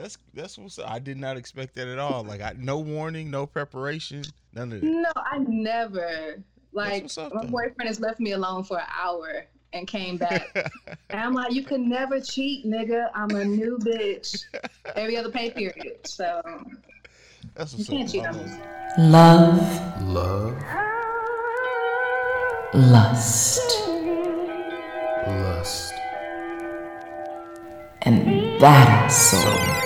That's that's what's I did not expect that at all. Like I no warning, no preparation, none of that. No, I never. Like up, my though. boyfriend has left me alone for an hour and came back. and I'm like, you can never cheat, nigga. I'm a new bitch. Every other pay period. So that's you can't up. cheat on love me. love, Love, lust, lust, and that is soul.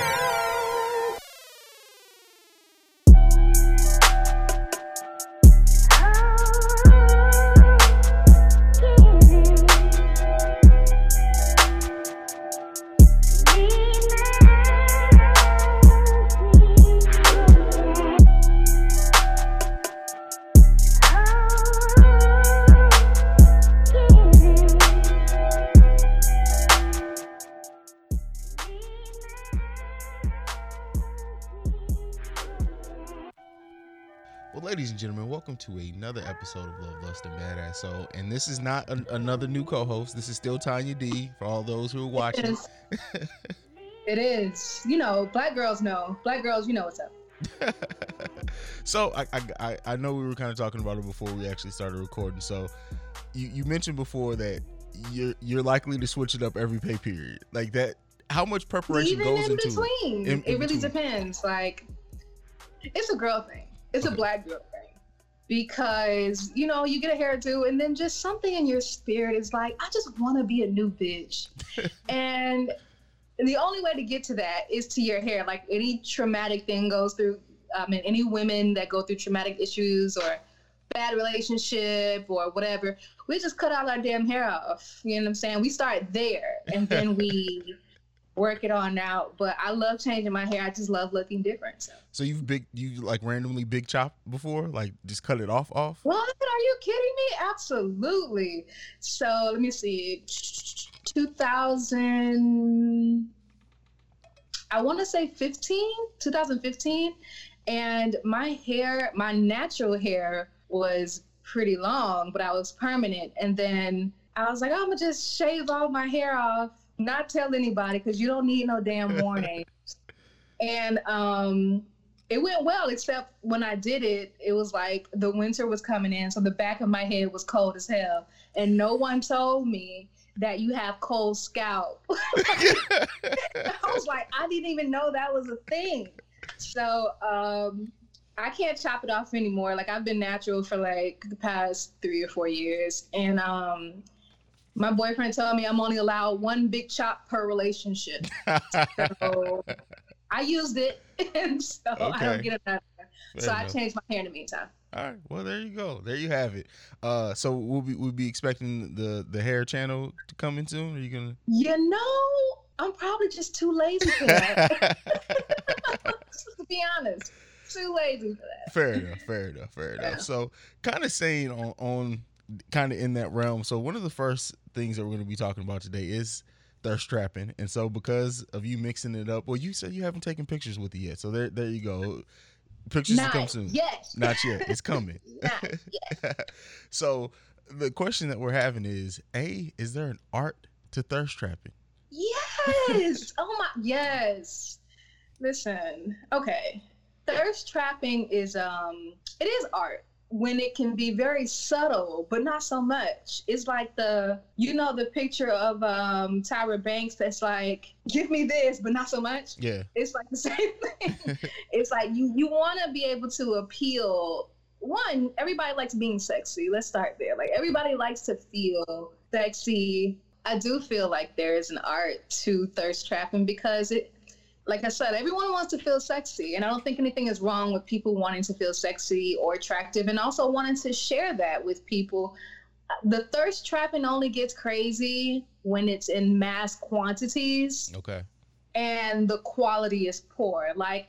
And And this is not an, another new co-host. This is still Tanya D. For all those who are watching. Yes. It is. You know, black girls know. Black girls, you know what's up. so I, I I I know we were kind of talking about it before we actually started recording. So you you mentioned before that you're you're likely to switch it up every pay period. Like that. How much preparation Even goes in into between. in- in it really between. depends. Like it's a girl thing. It's Okay. a black girl thing. Because, you know, you get a hairdo and then just something in your spirit is like, I just want to be a new bitch. and the only way to get to that is to your hair. Like any traumatic thing goes through, I mean, any women that go through traumatic issues or bad relationship or whatever, we just cut all our damn hair off. You know what I'm saying? We start there and then we work it on out. But I love changing my hair. I just love looking different. So. So you've big you like randomly big chop before? Like just cut it off off? What? Are you kidding me? Absolutely. So let me see. 2000, I want to say 15, 2015. And my hair, my natural hair was pretty long, but I was permanent. And then I was like, I'm going to just shave all my hair off, not tell anybody because you don't need no damn warning. and um, it went well, except when I did it, it was like the winter was coming in, so the back of my head was cold as hell, and no one told me that you have cold scalp. I was like, I didn't even know that was a thing. So um, I can't chop it off anymore. Like I've been natural for like the past three or four years, and um, my boyfriend told me I'm only allowed one big chop per relationship. So I used it, and so I don't get another. So I changed my hair in the meantime. All right. Well, there you go. There you have it. Uh, so we'll be we'll be expecting the the hair channel to come in soon. Are you gonna? You know, I'm probably just too lazy for that. to be honest, too lazy for that. fair enough. Fair enough. Fair Yeah. enough. So, kind of saying on on kind of in that realm. So one of the first things that we're going to be talking about today is thirst trapping. And so because of you mixing it up, well, you said you haven't taken pictures with it yet. So there there you go. Pictures to come soon. yet. Not yet. It's coming. Not yet. so the question that we're having is: A, is there an art to thirst trapping? Yes. oh my. Yes. Listen. Okay. Thirst trapping is um. It is art when it can be very subtle, but not so much. It's like the you know the picture of um Tyra Banks that's like, give me this, but not so much. Yeah. It's like the same thing. it's like you you want to be able to appeal. One, everybody likes being sexy. Let's start there. Like everybody likes to feel sexy. I do feel like there is an art to thirst trapping because it like I said, everyone wants to feel sexy. And I don't think anything is wrong with people wanting to feel sexy or attractive and also wanting to share that with people. The thirst trapping only gets crazy when it's in mass quantities Okay. and the quality is poor. Like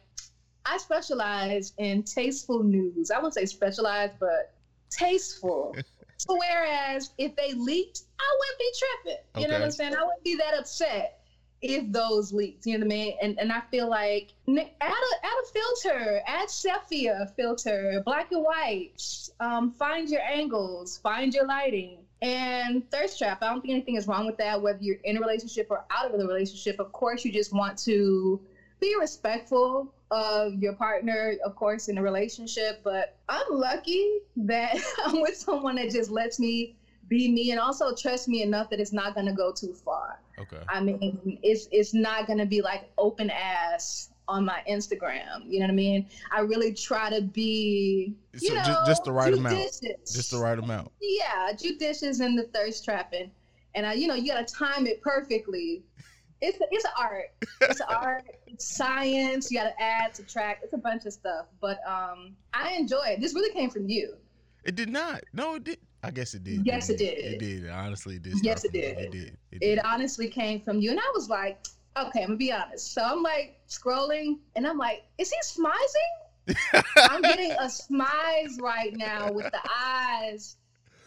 I specialize in tasteful news. I wouldn't say specialized, but tasteful. so whereas if they leaked, I wouldn't be tripping. You know what I'm saying? I wouldn't be that upset if those leaks. You know what I mean? And and I feel like add a add a filter, add sepia filter, black and white. Um, find your angles, find your lighting. And thirst trap, I don't think anything is wrong with that, whether you're in a relationship or out of the relationship. Of course, you just want to be respectful of your partner, of course, in a relationship. But I'm lucky that I'm with someone that just lets me be me and also trust me enough that it's not going to go too far. Okay. I mean, it's it's not going to be like open ass on my Instagram. You know what I mean? I really try to be, you So know, ju- just the right amount. Just the right amount. Yeah, judicious in the thirst trapping, and I, you know, you got to time it perfectly. It's it's art. It's art. It's science. You got to add, subtract. It's a bunch of stuff. But um, I enjoy it. This really came from you. It did not. No, it did. I guess it did. Yes, it didn't it It did. Honestly, it did. Yes, it from you. did. It did. It It honestly came from you, and I was like, okay, I'm gonna be honest. So I'm like scrolling, and I'm like, is he smizing? I'm getting a smize right now with the eyes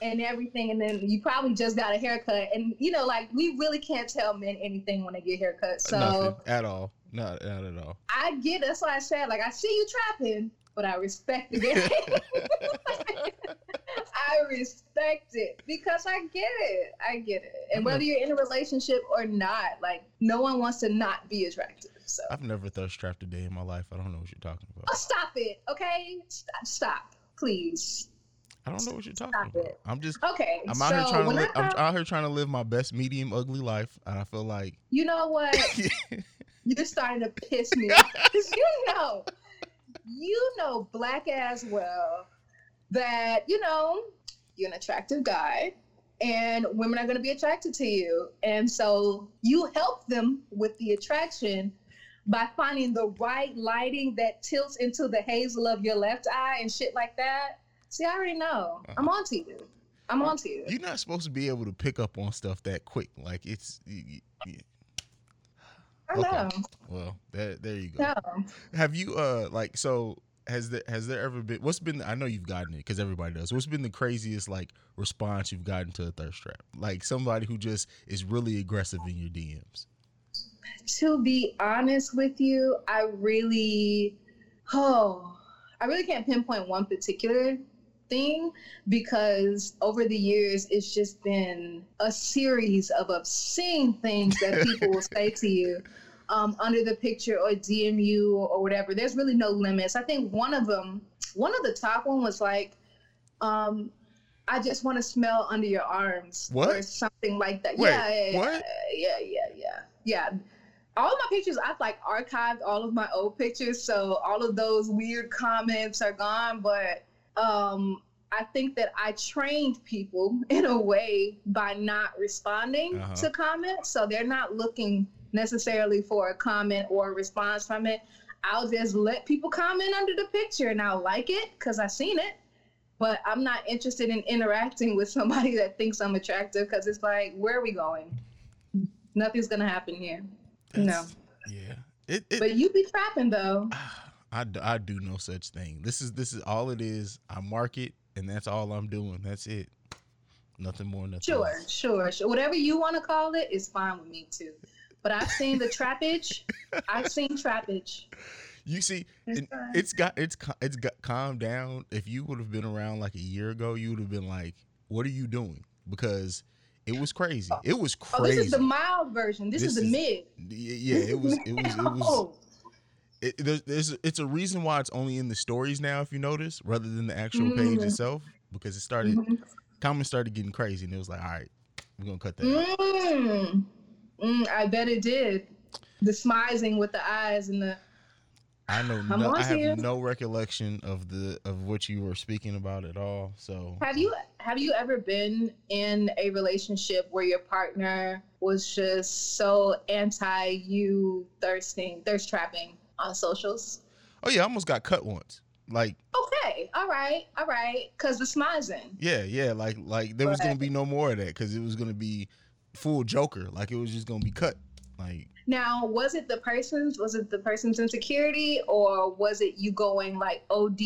and everything. And then you probably just got a haircut. And, you know, like we really can't tell men anything when they get haircuts. So Nothing at all. Not not at all. I get That's why I said, like, I see you trapping, but I respect the game. I respect it because I get it. I get it. And whether you're in a relationship or not, like, no one wants to not be attractive. So. I've never thirst trapped a day in my life. I don't know what you're talking about. Oh, stop it, okay? Stop, stop please. I don't know what you're talking Stop about. it. I'm just. Okay, I'm so out here trying to. Li- I'm out here trying to live my best medium ugly life, and I feel like. you know what? You're starting to piss me off. 'Cause you know, you know, black as well, that, you know, you're an attractive guy and women are going to be attracted to you. And so you help them with the attraction by finding the right lighting that tilts into the hazel of your left eye and shit like that. See, I already know. I'm onto you. I'm onto you. You're not supposed to be able to pick up on stuff that quick. Like it's. y- y- y- I okay. know. Well, there, there you go. No. Have you uh like so has there has there ever been what's been I know you've gotten it because everybody does. What's been the craziest like response you've gotten to a thirst trap? Like somebody who just is really aggressive in your DMs. to be honest with you, I really, oh, I really can't pinpoint one particular thing because over the years it's just been a series of obscene things that people will say to you um, under the picture or DM you or whatever. There's really no limits. I think one of them, one of the top one was like, um, I just want to smell under your arms What? or something like that. Wait, yeah, yeah, what? yeah, yeah, yeah, yeah. All of my pictures, I've like archived all of my old pictures, so all of those weird comments are gone. But um, I think that I trained people in a way by not responding Uh-huh. to comments, so they're not looking necessarily for a comment or a response from it. I'll just let people comment under the picture and I'll like it because I've seen it. But I'm not interested in interacting with somebody that thinks I'm attractive because it's like, where are we going? Nothing's gonna happen here. No. Yeah. It, it But you be trapping though. I, I do no such thing. This is this is all it is. I market and that's all I'm doing. That's it. Nothing more, nothing Sure, sure, sure. Whatever you want to call it is fine with me too. But I've seen the trappage. I've seen trappage. You see, It's it, fine. it's got it's ca- it's got calmed down. If you would have been around like a year ago, you would have been like, "What are you doing?" Because it was crazy. It was crazy. Oh, this is the mild version. This, This is the mid. Yeah, it was. It was. It was. It, there's, there's, it's a reason why it's only in the stories now, if you notice, rather than the actual page Mhm. itself, because it started mhm. comments started getting crazy, and it was like, all right, we're gonna cut that. out. Mm. Mm, I bet it did. The smizing with the eyes and the. I know. No, I have you. no recollection of the of what you were speaking about at all. So Have you have you ever been in a relationship where your partner was just so anti you thirsting, thirst trapping on socials? Oh yeah, I almost got cut once. Like Okay, all right, all right, because the smizing. yeah, yeah, like like there was But- gonna be no more of that because it was gonna be full Joker. Like it was just gonna be cut. Like Now, was it the person's? Was it the person's insecurity, or was it you going like OD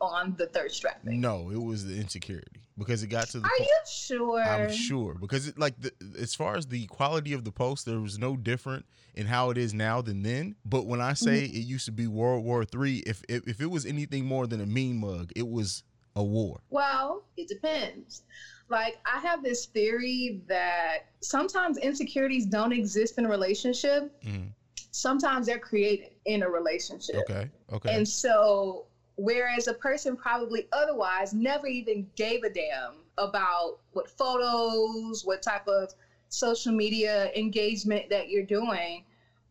on the thirst trapping? no, it was the insecurity because it got to the. Are point- you sure? I'm sure because it like the, as far as the quality of the post, there was no different in how it is now than then. But when I say Mm-hmm. it used to be World War Three, if, if if it was anything more than a mean mug, it was a war. Well, it depends. Like, I have this theory that sometimes insecurities don't exist in a relationship. Mhm. sometimes they're created in a relationship. Okay. Okay. And so, whereas a person probably otherwise never even gave a damn about what photos, what type of social media engagement that you're doing,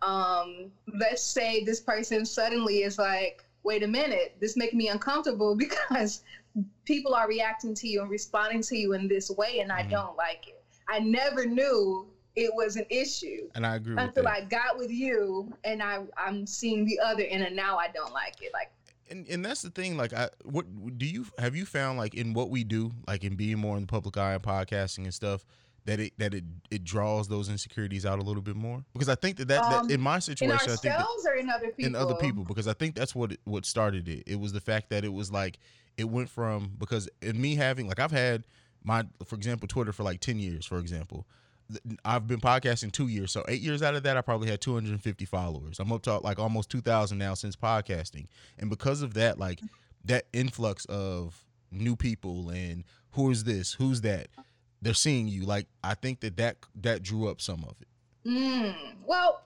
um, let's say this person suddenly is like, wait a minute, this making me uncomfortable because people are reacting to you and responding to you in this way, and I Mhm. don't like it. I never knew it was an issue and I agree with until. I got with you, and I I'm seeing the other end, and now I don't like it. Like and and that's the thing. Like, I what do you have you found like in what we do, like in being more in the public eye and podcasting and stuff, that it that it it draws those insecurities out a little bit more? Because I think that that, Um, that in my in situation, I think that, ourselves or in other people. in other people because I think that's what it, what started it. It was the fact that it was like it went from because in me having like I've had my for example Twitter for like ten years for example. I've been podcasting two years, so eight years out of that, I probably had 250 followers. I'm up to like almost 2,000 now since podcasting, and because of that, like that influx of new people and who is this, who's that, they're seeing you. Like I think that that that drew up some of it. Mm, well,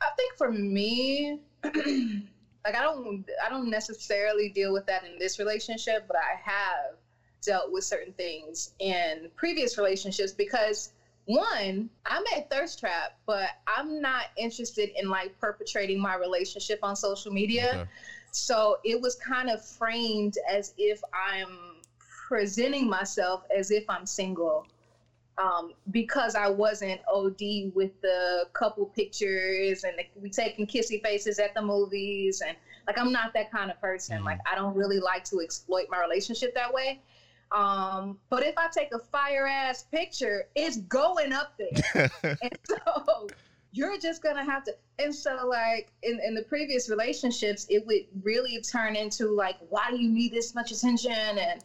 I think for me, like I don't I don't necessarily deal with that in this relationship, but I have dealt with certain things in previous relationships because one, I'm at Thirst Trap, but I'm not interested in like perpetrating my relationship on social media. Okay. So it was kind of framed as if I'm presenting myself as if I'm single. Um, because I wasn't OD with the couple pictures and the, we taking kissy faces at the movies and like I'm not that kind of person. Mhm. Like I don't really like to exploit my relationship that way. Um, but if I take a fire ass picture, it's going up there and so you're just gonna have to and so like in, in the previous relationships it would really turn into like why do you need this much attention and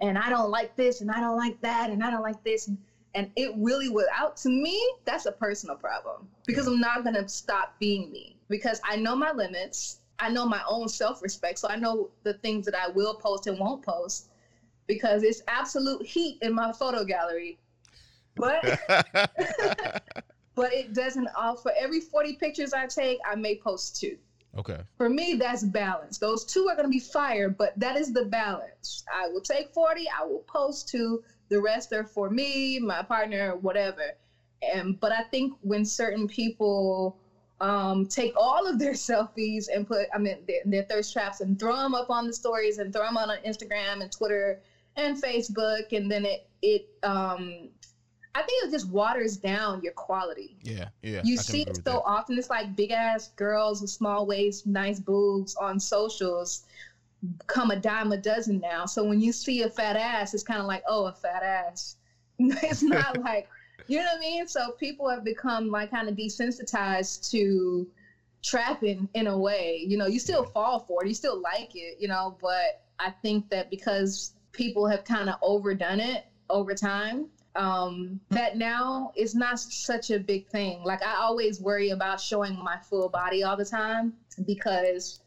and i don't like this and i don't like that and i don't like this and it really was out to me that's a personal problem because i'm not gonna stop being me because i know my limits i know my own self-respect so i know the things that i will post and won't post because it's absolute heat in my photo gallery but but it doesn't offer every 40 pictures I take, I may post two. okay. For me, that's balance. Those two are going to be fire, but that is the balance. I will take 40, I will post two. The rest are for me, my partner, whatever. And but I think when certain people um, take all of their selfies and put, I mean, their, their thirst traps and throw them up on the stories and throw them on Instagram and Twitter and Facebook, and then it it um, I think it just waters down your quality Yeah, yeah. you I see it so that. often. It's like big ass girls with small waists, nice boobs on socials come a dime a dozen now. So when you see a fat ass, it's kind of like, oh, a fat ass. it's not like, you know what I mean? So people have become like kind of desensitized to trapping in a way. You know, you still fall for it, you still like it, you know, but I think that because people have kind of overdone it over time, um, that now is not such a big thing. Like I always worry about showing my full body all the time because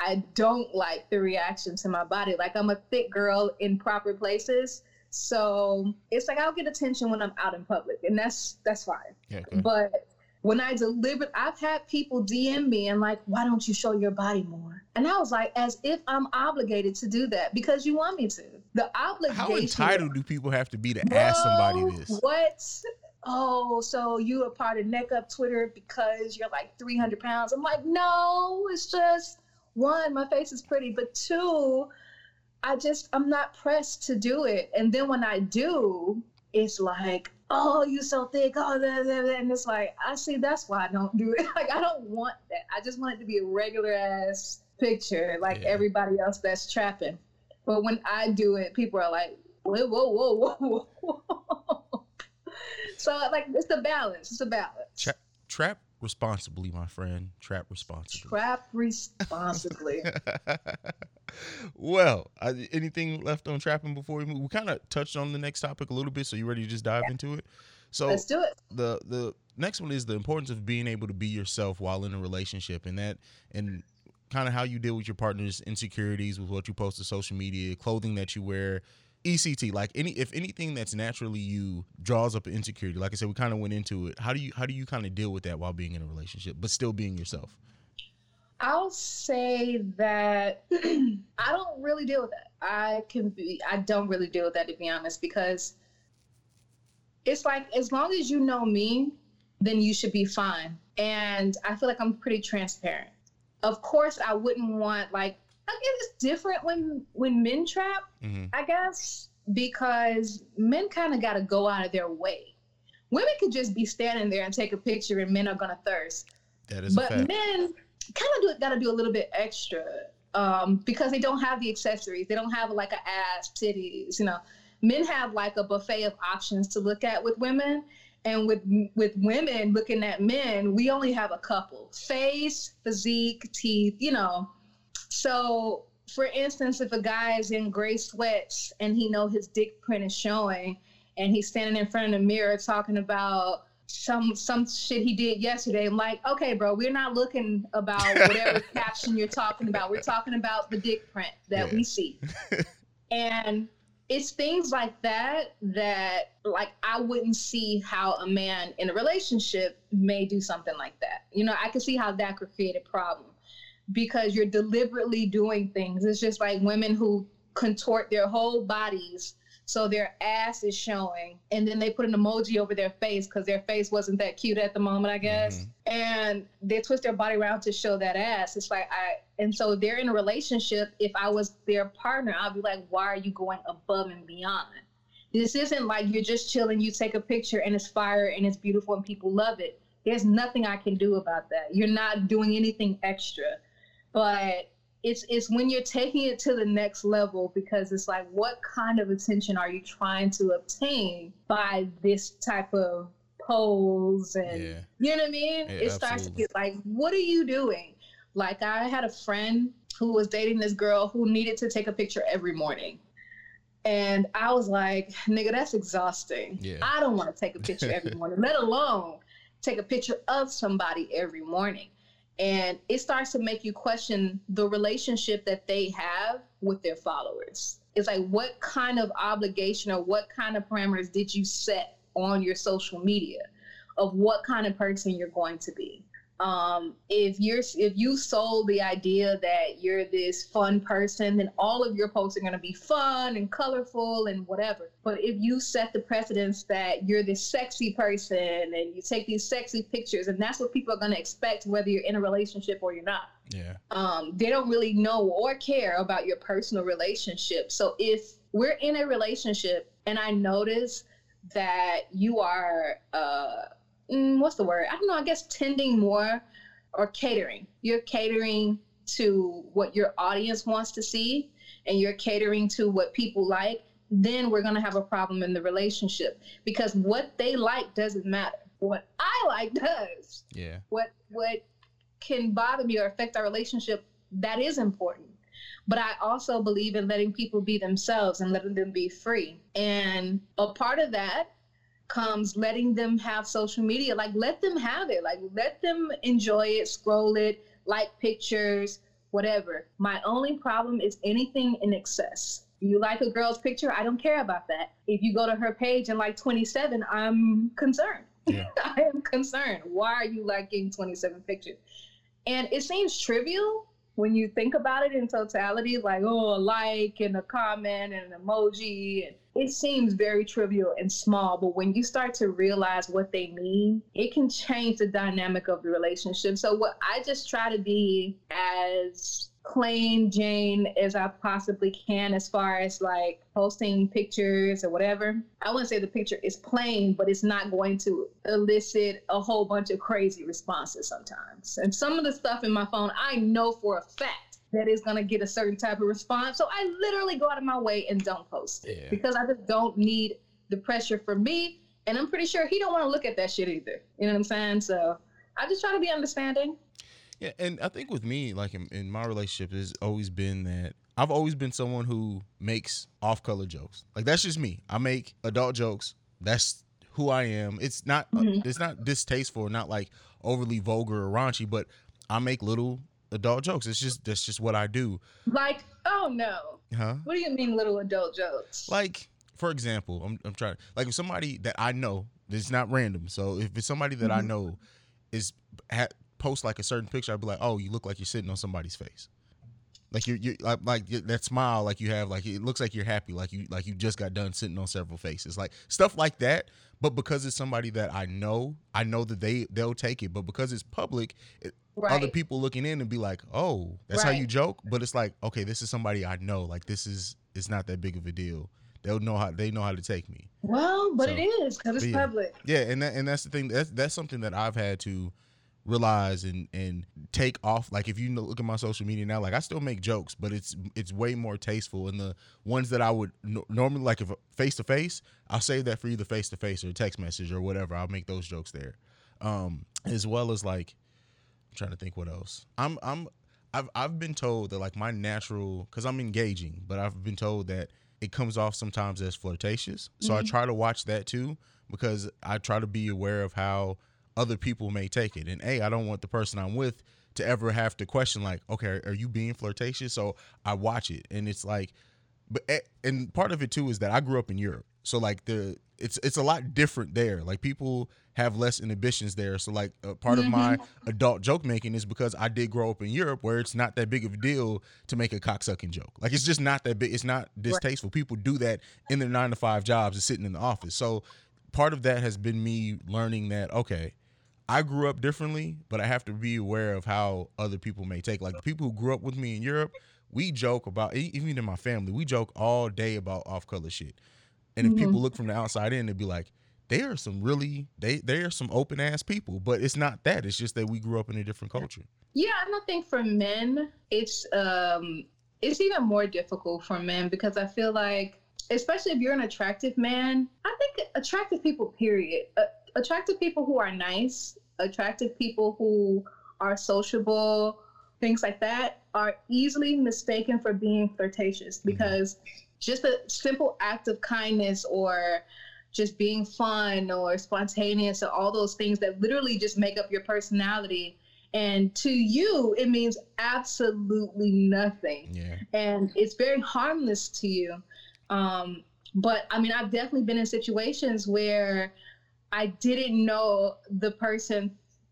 I don't like the reaction to my body. Like I'm a thick girl in proper places. So it's like I'll get attention when I'm out in public and that's that's fine. Yeah, okay. But when I delivered, I've had people DM me and like, why don't you show your body more? And I was like, as if I'm obligated to do that because you want me to. The obligation. How entitled do people have to be to ask somebody this? What? Oh, so you a part of Neck Up Twitter because you're like 300 pounds? I'm like, no, it's just one, my face is pretty, but two, I just, I'm not pressed to do it. And then when I do, it's like, oh, you so thick, oh, blah, blah, blah. and it's like, I see, that's why I don't do it. Like, I don't want that. I just want it to be a regular ass picture, like Yeah. everybody else that's trapping. But when I do it, people are like, whoa, whoa, whoa, whoa, whoa. so like it's a balance. It's a balance. Tra- trap responsibly, my friend. Trap responsibly. Trap responsibly. well, I, anything left on trapping before we move? We kind of touched on the next topic a little bit, so you ready to just dive into it? So Let's do it. the the next one is the importance of being able to be yourself while in a relationship, and that and kind of how you deal with your partner's insecurities with what you post to social media, clothing that you wear, ECT, like any if anything that's naturally you draws up insecurity. Like I said, we kind of went into it. How do you how do you kind of deal with that while being in a relationship, but still being yourself? I'll say that I don't really deal with that. I can be I don't really deal with that to be honest because it's like as long as you know me, then you should be fine. And I feel like I'm pretty transparent. Of course, I wouldn't want like I guess it's different when when men trap. Mm-hmm. I guess because men kind of got to go out of their way. Women could just be standing there and take a picture, and men are gonna thirst. That is a But men kind of do got to do a little bit extra um, because they don't have the accessories. They don't have like a ass, titties. You know, men have like a buffet of options to look at with women, and with with women looking at men, we only have a couple: face, physique, teeth. You know, so for instance, if a guy is in gray sweats and he know his dick print is showing, and he's standing in front of the mirror talking about some some shit he did yesterday. I'm like, okay, bro, we're not looking about whatever caption you're talking about. We're talking about the dick print that Yeah. we see. and it's things like that that like I wouldn't see how a man in a relationship may do something like that. You know, I can see how that could create a problem because you're deliberately doing things. It's just like women who contort their whole bodies so their ass is showing and then they put an emoji over their face because their face wasn't that cute at the moment i guess. Mhm. and they twist their body around to show that ass. It's like i and so they're in a relationship. If i was their partner i'd be like why are you going above and beyond? This isn't like you're just chilling you take a picture and it's fire and it's beautiful and people love it. There's nothing i can do about that. You're not doing anything extra but it's it's when you're taking it to the next level because it's like what kind of attention are you trying to obtain by this type of pose and Yeah. you know what I mean? Yeah, it starts to get like, what are you doing? Like I had a friend who was dating this girl who needed to take a picture every morning. And I was like, nigga, that's exhausting. Yeah. I don't want to take a picture every morning, let alone take a picture of somebody every morning. And it starts to make you question the relationship that they have with their followers. It's like, what kind of obligation or what kind of parameters did you set on your social media of what kind of person you're going to be? Um, if you're if you sold the idea that you're this fun person, then all of your posts are going to be fun and colorful and whatever. But if you set the precedence that you're this sexy person and you take these sexy pictures, and that's what people are going to expect, whether you're in a relationship or you're not Yeah. um, they don't really know or care about your personal relationship. So if we're in a relationship and I notice that you are, uh, mm, what's the word? I don't know. I guess tending more or catering. You're catering to what your audience wants to see, and you're catering to what people like. Then we're gonna have a problem in the relationship because what they like doesn't matter. What I like does Yeah. what what can bother me or affect our relationship that is important but i also believe in letting people be themselves and letting them be free and a part of that comes letting them have social media like let them have it like let them enjoy it scroll it like pictures whatever my only problem is anything in excess you like a girl's picture i don't care about that if you go to her page and like 27 i'm concerned Yeah. I am concerned. Why are you liking 27 pictures? And it seems trivial when you think about it in totality, like, oh, a like and a comment and an emoji. And it seems very trivial and small, but when you start to realize what they mean, it can change the dynamic of the relationship. So, what I just try to be as plain Jane as I possibly can as far as like posting pictures or whatever. I wouldn't say the picture is plain, but it's not going to elicit a whole bunch of crazy responses sometimes. And some of the stuff in my phone, I know for a fact that is going to get a certain type of response. So I literally go out of my way and don't post Yeah. because I just don't need the pressure for me. And I'm pretty sure he don't want to look at that shit either. You know what I'm saying? So I just try to be understanding. Yeah, and I think with me, like in, in my relationship, has always been that I've always been someone who makes off-color jokes. Like that's just me. I make adult jokes. That's who I am. It's not. uh, Mhm. it's not distasteful, not like overly vulgar or raunchy, but I make little adult jokes. It's just that's just what I do. Like, oh no. Huh? What do you mean little adult jokes? Like, for example, I'm I'm trying like if somebody that I know, it's not random. So if it's somebody that I Mhm. know is ha, post like a certain picture, I'd be like, oh, you look like you're sitting on somebody's face. Like you're, you're like, like that smile, like you have, like it looks like you're happy, like you, like you just got done sitting on several faces, like stuff like that. But because it's somebody that I know, I know that they they'll take it. But because it's public, it, right. other people looking in and be like, "Oh, that's how you joke." But it's like, okay, this is somebody I know. Like this is it's not that big of a deal. They'll know how they know how to take me. Well, but So, it is because it's yeah. public. Yeah, and that, and that's the thing. That's that's something that I've had to realize and and take off. Like if you look at my social media now, like I still make jokes, but it's it's way more tasteful. And the ones that I would no, normally like if face to face, I'll save that for either face to face or text message or whatever. I'll make those jokes there, um, as well as like trying to think what else. I'm I'm I've I've been told that like my natural because I'm engaging, but I've been told that it comes off sometimes as flirtatious. So I Mhm. try to watch that too because I try to be aware of how other people may take it. And a, I don't want the person I'm with to ever have to question like, okay, are you being flirtatious? So I watch it, and it's like, but eh, and part of it too is that I grew up in Europe, so like the it's it's a lot different there. Like people have less inhibitions there. So like a part of my mm-hmm. adult joke making is because I did grow up in Europe where it's not that big of a deal to make a cocksucking joke. Like it's just not that big. It's not distasteful. People do that in their nine to five jobs and sitting in the office. So part of that has been me learning that okay, I grew up differently, but I have to be aware of how other people may take. Like the people who grew up with me in Europe, we joke about even in my family, we joke all day about off color shit. And if Mhm. people look from the outside in, they'd be like, they are some really they they are some open ass people. But it's not that. It's just that we grew up in a different culture. Yeah, and I think for men, it's um, it's even more difficult for men because I feel like, especially if you're an attractive man, I think attractive people, period, uh, attractive people who are nice, attractive people who are sociable, things like that, are easily mistaken for being flirtatious because just a simple act of kindness or just being fun or spontaneous or all those things that literally just make up your personality and to you it means absolutely nothing Yeah. and it's very harmless to you um, but i mean i've definitely been in situations where i didn't know the person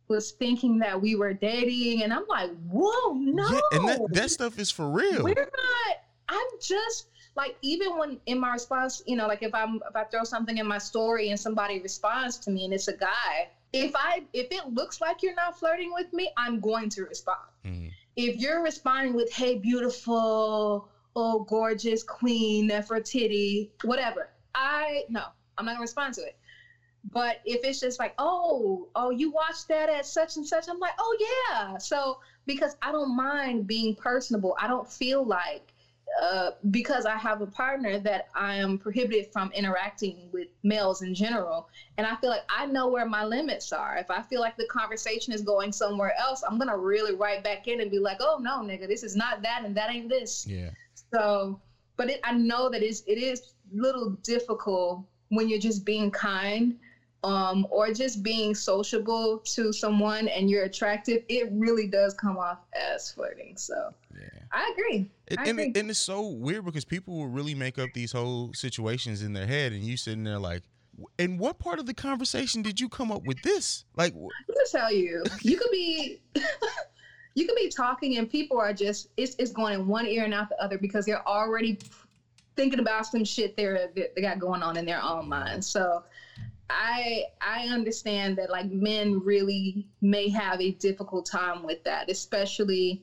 was thinking that we were dating and i'm like whoa no Yeah, and that, that stuff is for real. we're not i'm just like even when in my response you know like if i'm if i throw something in my story and somebody responds to me and it's a guy if i if it looks like you're not flirting with me i'm going to respond. Mhm. if you're responding with hey beautiful oh gorgeous queen nefertiti whatever i no i'm not gonna respond to it. But if it's just like oh oh you watched that at such and such i'm like oh yeah. So because i don't mind being personable i don't feel like uh, because I have a partner that I am prohibited from interacting with males in general. And I feel like I know where my limits are. If I feel like the conversation is going somewhere else, I'm going to really write back in and be like, oh, no, nigga, this is not that and that ain't this. Yeah. So, but it, I know that it's, it is little difficult when you're just being kind um, or just being sociable to someone and you're attractive. It really does come off as flirting. So Yeah. I agree. It, I and, it, and it's so weird because people will really make up these whole situations in their head, and you sitting there like, "W- in what part of the conversation did you come up with this? Like, me tell you, you could be you could be talking and people are just it's it's going in one ear and out the other because they're already thinking about some shit they're they got going on in their own mind. So I I understand that like men really may have a difficult time with that, especially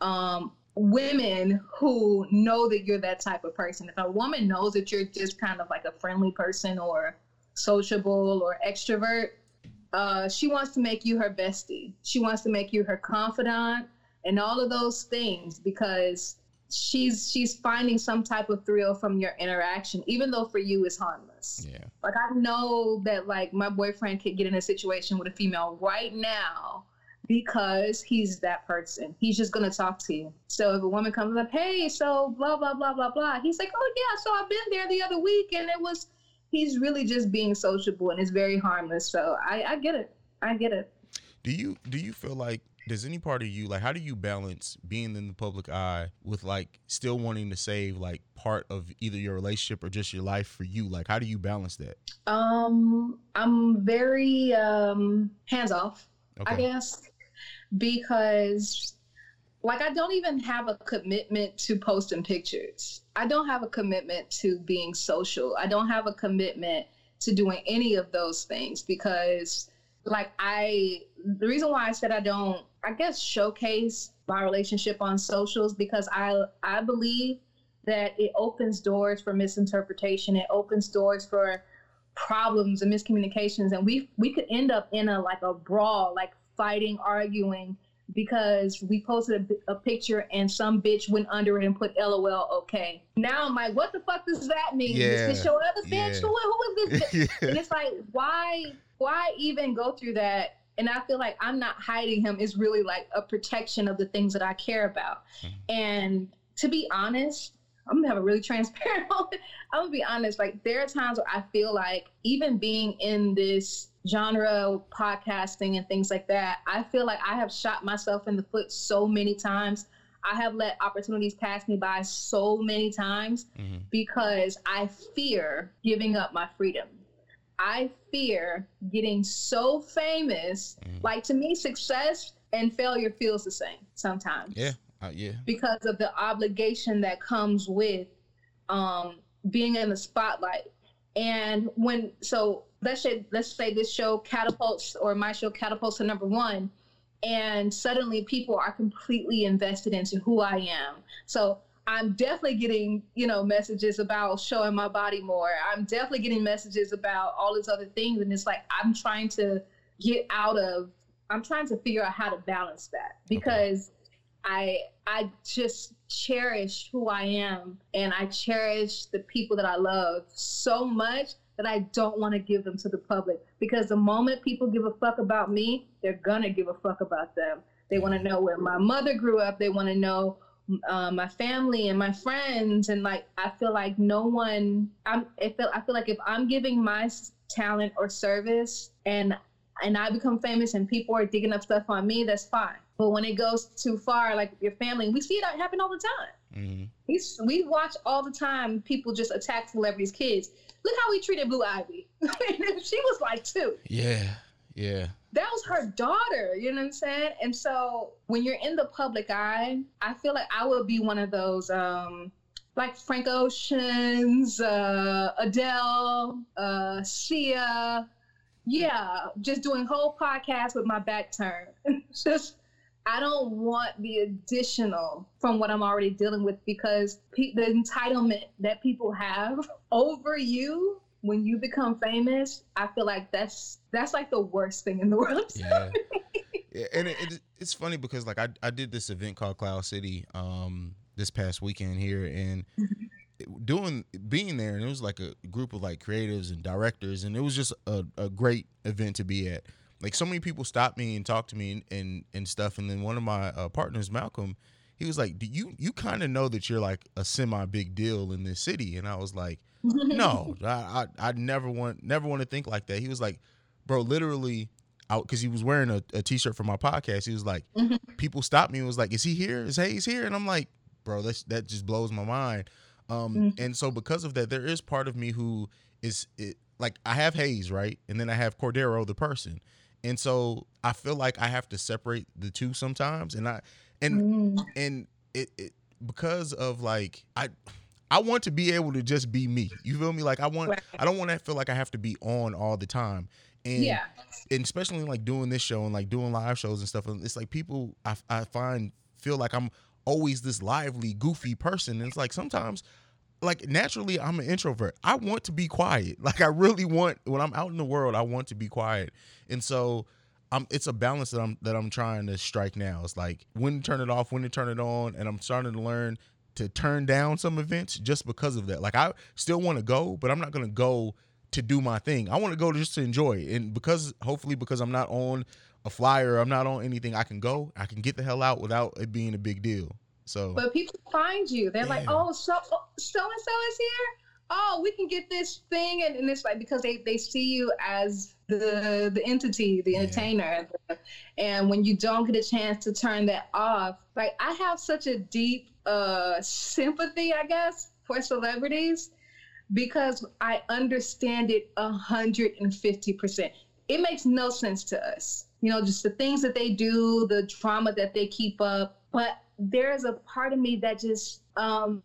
um women who know that you're that type of person. If a woman knows that you're just kind of like a friendly person or sociable or extrovert, uh, she wants to make you her bestie. She wants to make you her confidant and all of those things because she's she's finding some type of thrill from your interaction, even though for you it's harmless. Yeah, Like I know that like my boyfriend could get in a situation with a female right now because he's that person. He's just gonna talk to you. So if a woman comes up, hey, so blah blah blah blah blah, he's like, oh yeah, so I've been there the other week and it was. He's really just being sociable and it's very harmless. So I, I get it. I get it. do you do you feel like does any part of you like how do you balance being in the public eye with like still wanting to save like part of either your relationship or just your life for you? Like how do you balance that? Um, I'm very um hands off, I guess, because like I don't even have a commitment to posting pictures. I don't have a commitment to being social. I don't have a commitment to doing any of those things because like I the reason why I said I don't I guess showcase my relationship on socials because I I believe that it opens doors for misinterpretation. It opens doors for problems and miscommunications and we we could end up in a like a brawl like fighting arguing because we posted a, a picture and some bitch went under it and put lol okay now i'm like what the fuck does that mean Yeah. is this your other bitch Yeah. who, who is this bitch? yeah. and it's like why why even go through that and i feel like i'm not hiding him is really like a protection of the things that i care about Mhm. and to be honest i'm gonna have a really transparent moment i'm gonna be honest like there are times where i feel like even being in this genre podcasting and things like that i feel like i have shot myself in the foot so many times i have let opportunities pass me by so many times Mhm. because I fear giving up my freedom. I fear getting so famous. Mhm. Like to me, success and failure feels the same sometimes. Yeah. Uh, yeah. Because of the obligation that comes with um, being in the spotlight. And when so let's say let's say this show catapults or my show catapults to number one, and suddenly people are completely invested into who I am. So I'm definitely getting, you know, messages about showing my body more. I'm definitely getting messages about all these other things. And it's like I'm trying to get out of I'm trying to figure out how to balance that because I I just cherish who I am and I cherish the people that I love so much that I don't want to give them to the public because the moment people give a fuck about me, they're gonna give a fuck about them. They want to know where my mother grew up. They want to know uh, my family and my friends. And like, I feel like no one. I'm. I feel. I feel like if I'm giving my talent or service and and I become famous and people are digging up stuff on me, that's fine. But when it goes too far, like your family, we see it happen all the time. hmm We we watch all the time people just attack celebrities' kids. Look how we treated Blue Ivy. she was like two Yeah. Yeah. That was her daughter, you know what I'm saying? And so when you're in the public eye, I feel like I would be one of those um like Frank Ocean's, uh, Adele, uh, Sia. Yeah, just doing whole podcasts with my back turned. just I don't want the additional from what I'm already dealing with because pe- the entitlement that people have over you when you become famous, I feel like that's that's like the worst thing in the world. Yeah. yeah and it, it, it's funny because like I, I did this event called Cloud City um this past weekend here and doing being there and it was like a group of like creatives and directors and it was just a, a great event to be at like so many people stopped me and talked to me and and, and stuff and then one of my uh, partners malcolm he was like do you you kind of know that you're like a semi big deal in this city and i was like no, I, I I never want never want to think like that. He was like, bro, literally, out because he was wearing a, a t-shirt for my podcast. He was like, Mhm. people stopped me and was like, is he here? Is Hayes here? And I'm like, bro, that's that just blows my mind. Um, Mhm. and so because of that, there is part of me who is it like I have Hayes right, and then I have Cordero the person, and so I feel like I have to separate the two sometimes, and I and Mm. and it, it because of like I I want to be able to just be me. You feel me? Like I want Right. I don't want to feel like I have to be on all the time. And yeah. and especially like doing this show and like doing live shows and stuff. and It's like people I, I find feel like I'm always this lively, goofy person. And it's like sometimes like naturally I'm an introvert. I want to be quiet. Like I really want when I'm out in the world, I want to be quiet. And so I'm it's a balance that I'm that I'm trying to strike now. It's like when to turn it off, when to turn it on, and I'm starting to learn to turn down some events just because of that. Like I still want to go, but I'm not gonna go to do my thing. I want to go just to enjoy it. And because hopefully because I'm not on a flyer, I'm not on anything, I can go, I can get the hell out without it being a big deal. So But people find you. They're like, oh, so so and so is here. oh, we can get this thing, and, and it's like because they they see you as the the entity, the Yeah. entertainer, and when you don't get a chance to turn that off, like I have such a deep uh sympathy, I guess, for celebrities because I understand it a hundred and fifty percent. It makes no sense to us, you know, just the things that they do, the drama that they keep up. But there's a part of me that just um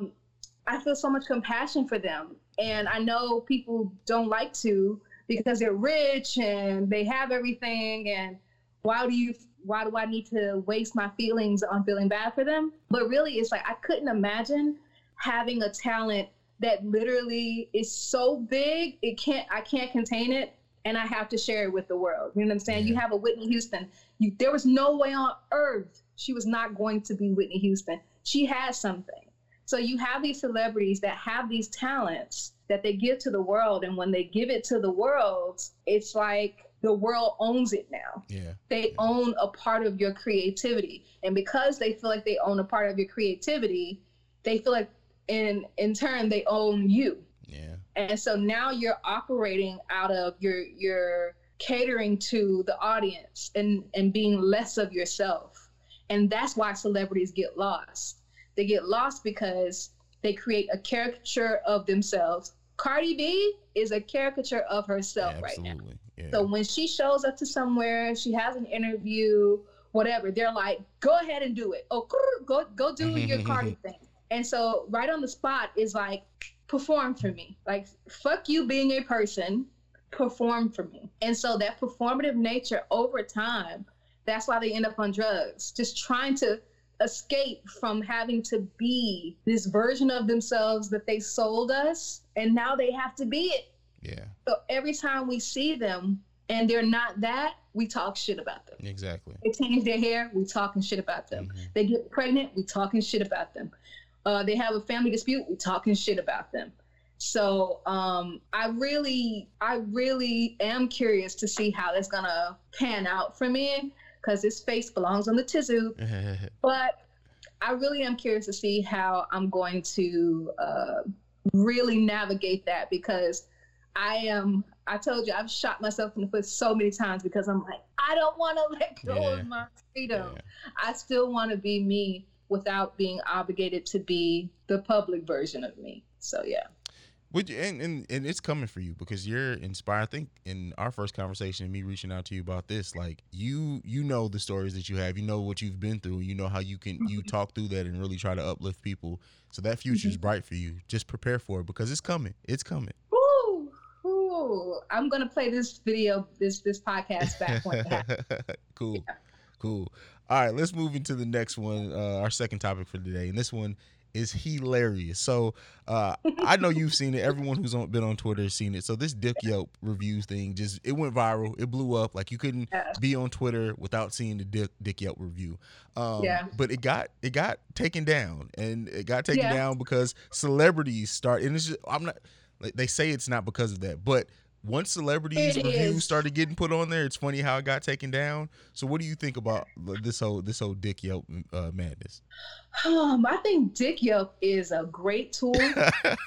I feel so much compassion for them. And I know people don't like to because they're rich and they have everything. And why do you, why do I need to waste my feelings on feeling bad for them? But really, it's like I couldn't imagine having a talent that literally is so big, it can't, I can't contain it. And I have to share it with the world. You know what I'm saying? You have a Whitney Houston. You, there was no way on earth she was not going to be Whitney Houston. She has something. So you have these celebrities that have these talents that they give to the world, and when they give it to the world, it's like the world owns it now. Yeah. They own a part of your creativity, and because they feel like they own a part of your creativity, they feel like in in turn they own you. Yeah. And so now you're operating out of your your catering to the audience and and being less of yourself. And that's why celebrities get lost. They get lost because they create a caricature of themselves. Cardi B is a caricature of herself right now. Yeah. So when she shows up to somewhere, she has an interview, whatever, they're like, go ahead and do it. Oh, go go do your Cardi thing. And so right on the spot is like, perform for me. Like, fuck you being a person, perform for me. And so that performative nature over time, that's why they end up on drugs, just trying to escape from having to be this version of themselves that they sold us. And now they have to be it. yeah. So every time we see them and they're not that, we talk shit about them. Exactly. They change their hair, we talking shit about them. Mhm. They get pregnant, we talking shit about them. Uh, they have a family dispute, we talking shit about them. So um, I really, I really am curious to see how that's gonna pan out for me because his face belongs on the tizoo. But I really am curious to see how I'm going to uh, really navigate that because I am. I told you I've shot myself in the foot so many times because I'm like I don't want to let go Yeah. of my freedom. Yeah. I still want to be me without being obligated to be the public version of me. So yeah. Would you, and, and and it's coming for you because you're inspired. I think in our first conversation, me reaching out to you about this, like you you know the stories that you have, you know what you've been through, you know how you can you talk through that and really try to uplift people. So that future is bright for you. Just prepare for it because it's coming. It's coming. Woo, woo. I'm gonna play this video, this this podcast back when cool, cool. All right, let's move into the next one. Uh, our second topic for today, and this one is hilarious. So uh, I know you've seen it. Everyone who's on, been on Twitter has seen it. So this Dick Yelp reviews thing just it went viral. It blew up. Like you couldn't Yeah. be on Twitter without seeing the Dick Dick Yelp review. Um, Yeah. But it got it got taken down, and it got taken Yeah. down because celebrities start. And it's just I'm not. Like they say it's not because of that, but once celebrities It reviews is. started getting put on there, it's funny how it got taken down. So what do you think about this whole this whole Dick Yelp uh, madness? Um, I think Dick Yelp is a great tool.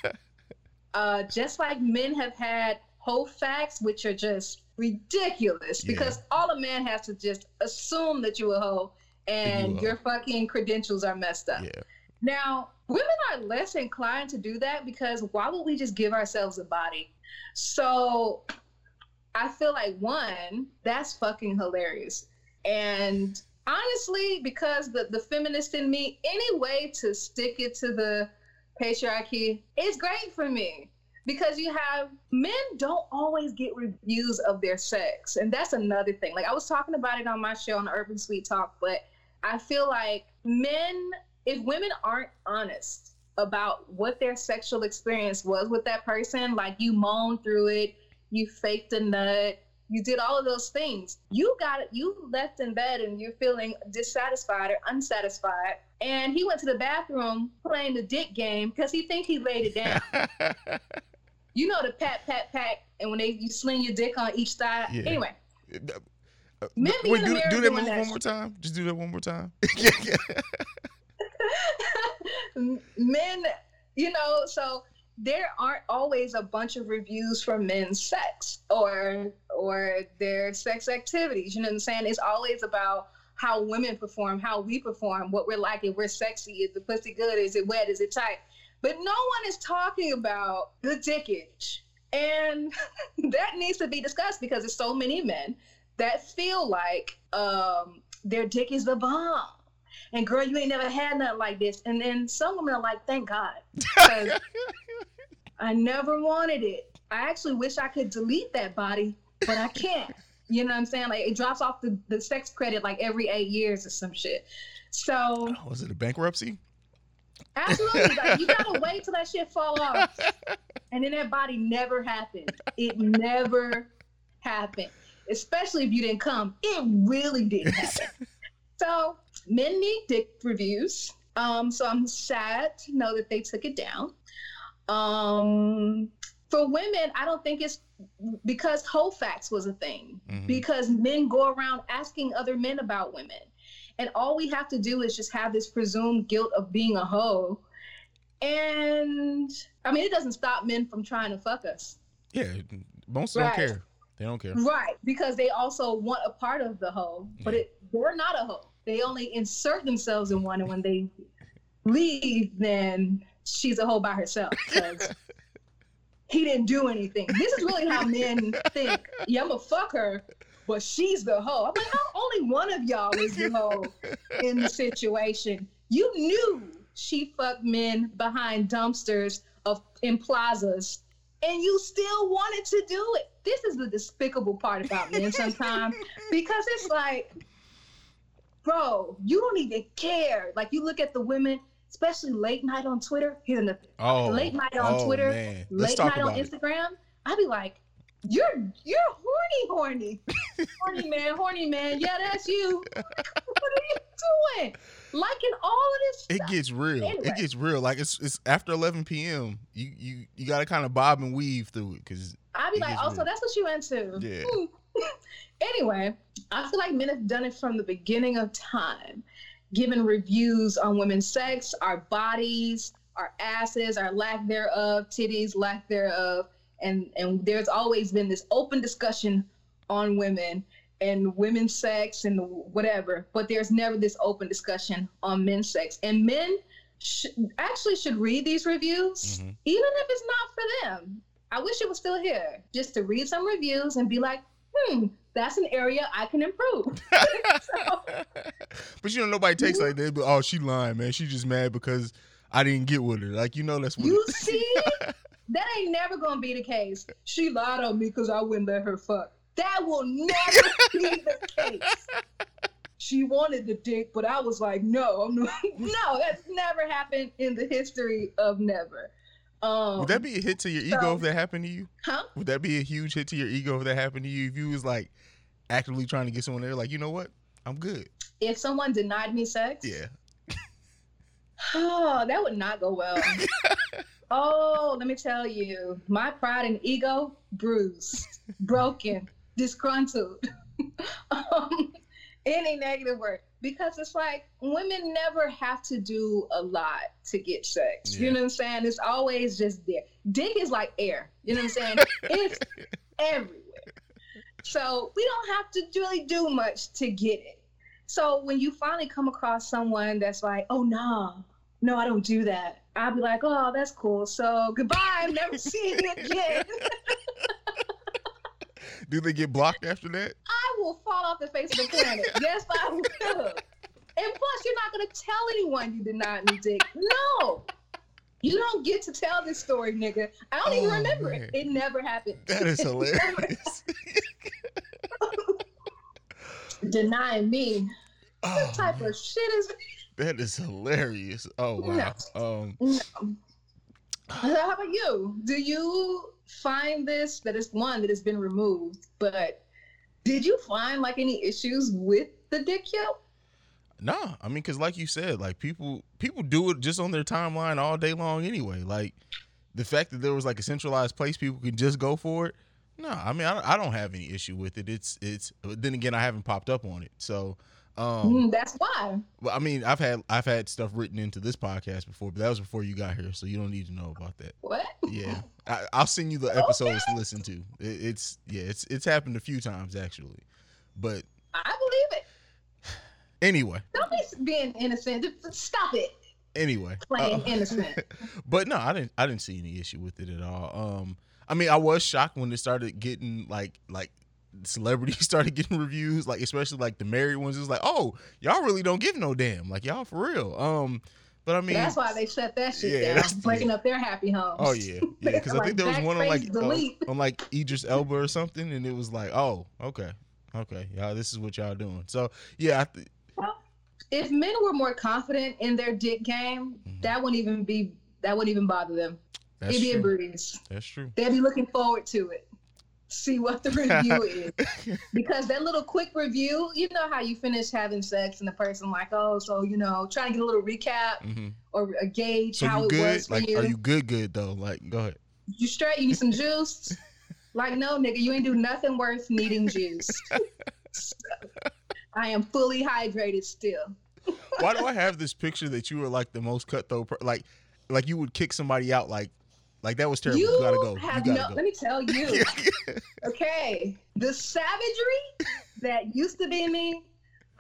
uh, just like men have had whole facts, which are just ridiculous Yeah. because all a man has to just assume that you a hoe and You a your fucking credentials are messed up. yeah, Now, women are less inclined to do that because why would we just give ourselves a body? So I feel like one, that's fucking hilarious. And honestly, because the, the feminist in me, any way to stick it to the patriarchy is great for me. Because you have men don't always get reviews of their sex. And that's another thing. Like I was talking about it on my show on Urban Sweet Talk, but I feel like men if women aren't honest about what their sexual experience was with that person, like you moaned through it, you faked a nut, you did all of those things. You got it. You left in bed and you're feeling dissatisfied or unsatisfied. And he went to the bathroom playing the dick game because he think he laid it down. you know the pat pat pat, and when they you sling your dick on each side. Yeah. Anyway, Uh, Men Wait, do, do that move that one more time. Just do that one more time. men, you know, so there aren't always a bunch of reviews for men's sex or or their sex activities. You know what I'm saying? It's always about how women perform, how we perform, what we're like, if we're sexy, is the pussy good, is it wet, is it tight? But no one is talking about the dickage. And that needs to be discussed because there's so many men that feel like um, their dick is the bomb. And girl, you ain't never had nothing like this. And then some women are like, thank God. I never wanted it. I actually wish I could delete that body, but I can't. You know what I'm saying? Like it drops off the, the sex credit like every eight years or some shit. So oh, Was it a bankruptcy? absolutely, like you gotta wait till that shit fall off, and then that body never happened. It never happened. Especially if you didn't come, it really didn't happen. so men need dick reviews. Um, so I'm sad to know that they took it down. Um, for women, I don't think it's because Hofax was a thing. Mhm. Because men go around asking other men about women, and all we have to do is just have this presumed guilt of being a hoe. And I mean, it doesn't stop men from trying to fuck us, Yeah, most Right. don't care. They don't care. right? Because they also want a part of the hoe, but Yeah. it they're not a hoe. They only insert themselves in one, and when they leave, then she's a hoe by herself because he didn't do anything. This is really how men think. Yeah, I'm gonna fuck her, but she's the hoe. I'm like, how only one of y'all is the hoe in the situation. You knew she fucked men behind dumpsters of in plazas, and you still wanted to do it. This is the despicable part about men sometimes because it's like, bro, you don't even care. Like you look at the women, especially late night on Twitter. Here's another Oh, late night on oh, Twitter, Man. Late night on about it. Instagram, I'd be like, "You're you're horny, horny, horny man, horny man. Yeah, that's you. what are you doing? Liking all of this It stuff? gets real. Anyway. It gets real. Like it's it's after 11 p.m. You you you got to kind of bob and weave through it because I'd be like, gets "Oh, so real. that's what you into?" Yeah. Hmm. Anyway, I feel like men have done it from the beginning of time, giving reviews on women's sex, our bodies, our asses, our lack thereof, titties, lack thereof, and and there's always been this open discussion on women and women's sex and whatever, but there's never this open discussion on men's sex. And men sh- actually should read these reviews, Mhm. even if it's not for them. I wish it was still here, just to read some reviews and be like, hmm, that's an area I can improve. but you know nobody takes like that. But oh, she lying, man. She just mad because I didn't get with her. Like you know that's what. You see, that ain't never gonna be the case. She lied on me because I wouldn't let her fuck. That will never be the case. She wanted the dick, but I was like, no, I'm not. no, that's never happened in the history of never. Um, Would that be a hit to your ego so- if that happened to you? huh? Would that be a huge hit to your ego if that happened to you? If you was like actively trying to get someone there, like you know what, I'm good. If someone denied me sex, Yeah. Oh, that would not go well. oh, let me tell you, my pride and ego bruised, broken, disgruntled. um, any negative word. Because it's like women never have to do a lot to get sex. Yeah. You know what I'm saying? It's always just there. Dick is like air. You know what I'm saying? it's everywhere. So we don't have to really do much to get it. So when you finally come across someone that's like, oh no, no, I don't do that. I'll be like, oh, that's cool. So goodbye. I'm never seeing you again. Do they get blocked after that? I will fall off the face of the planet. yes, I will. And plus, you're not gonna tell anyone you denied me dick. No. You don't get to tell this story, nigga. I don't even Oh, remember man. it. It never happened. That is hilarious. Denying me. oh, What type man. of shit is that is hilarious. Oh wow. Um, How about you? Do you find this that is one that has been removed, but did you find like any issues with the dick yelp? Nah, I mean, cause like you said, like people people do it just on their timeline all day long anyway. Like the fact that there was like a centralized place people could just go for it. No, I mean, I don't, I don't have any issue with it. It's it's. Then again, I haven't popped up on it, so Um, Mm, that's why. well, I mean, I've had I've had stuff written into this podcast before, but that was before you got here, so you don't need to know about that. What? Yeah, I, I'll send you the episodes to listen to. It, it's yeah, it's it's happened a few times actually, but I believe it. anyway, Don't be being innocent. Stop it. anyway, Playing uh, innocent. but no, I didn't I didn't see any issue with it at all. Um, I mean, I was shocked when it started getting like like celebrities started getting reviews, like especially like the married ones. It was like, oh, y'all really don't give no damn, like y'all for real. Um, but I mean, that's why they shut that shit Yeah, down, breaking up their happy homes. Oh yeah, yeah. Because I think there was one on like uh, on like Idris Elba or something, and it was like, oh, okay, okay, y'all, this is what y'all doing. So yeah, I th- if men were more confident in their dick game, Mhm. that wouldn't even be that wouldn't even bother them. that's It'd be a breeze. That's true. They'd be looking forward to it. See what the review is. Because that little quick review, you know how you finish having sex and the person like, oh, so you know, trying to get a little recap hmm or a gauge So how you it good? was for Like, you. are you good? Good though. Like, go ahead. You straight? You need some juice? like, no, nigga, you ain't do nothing worth needing juice. I am fully hydrated still. Why do I have this picture that you were like the most cutthroat? Per- like, like you would kick somebody out. Like, like that was terrible. You, You gotta go. have you no. gotta Let me tell you. Okay, the savagery that used to be in me.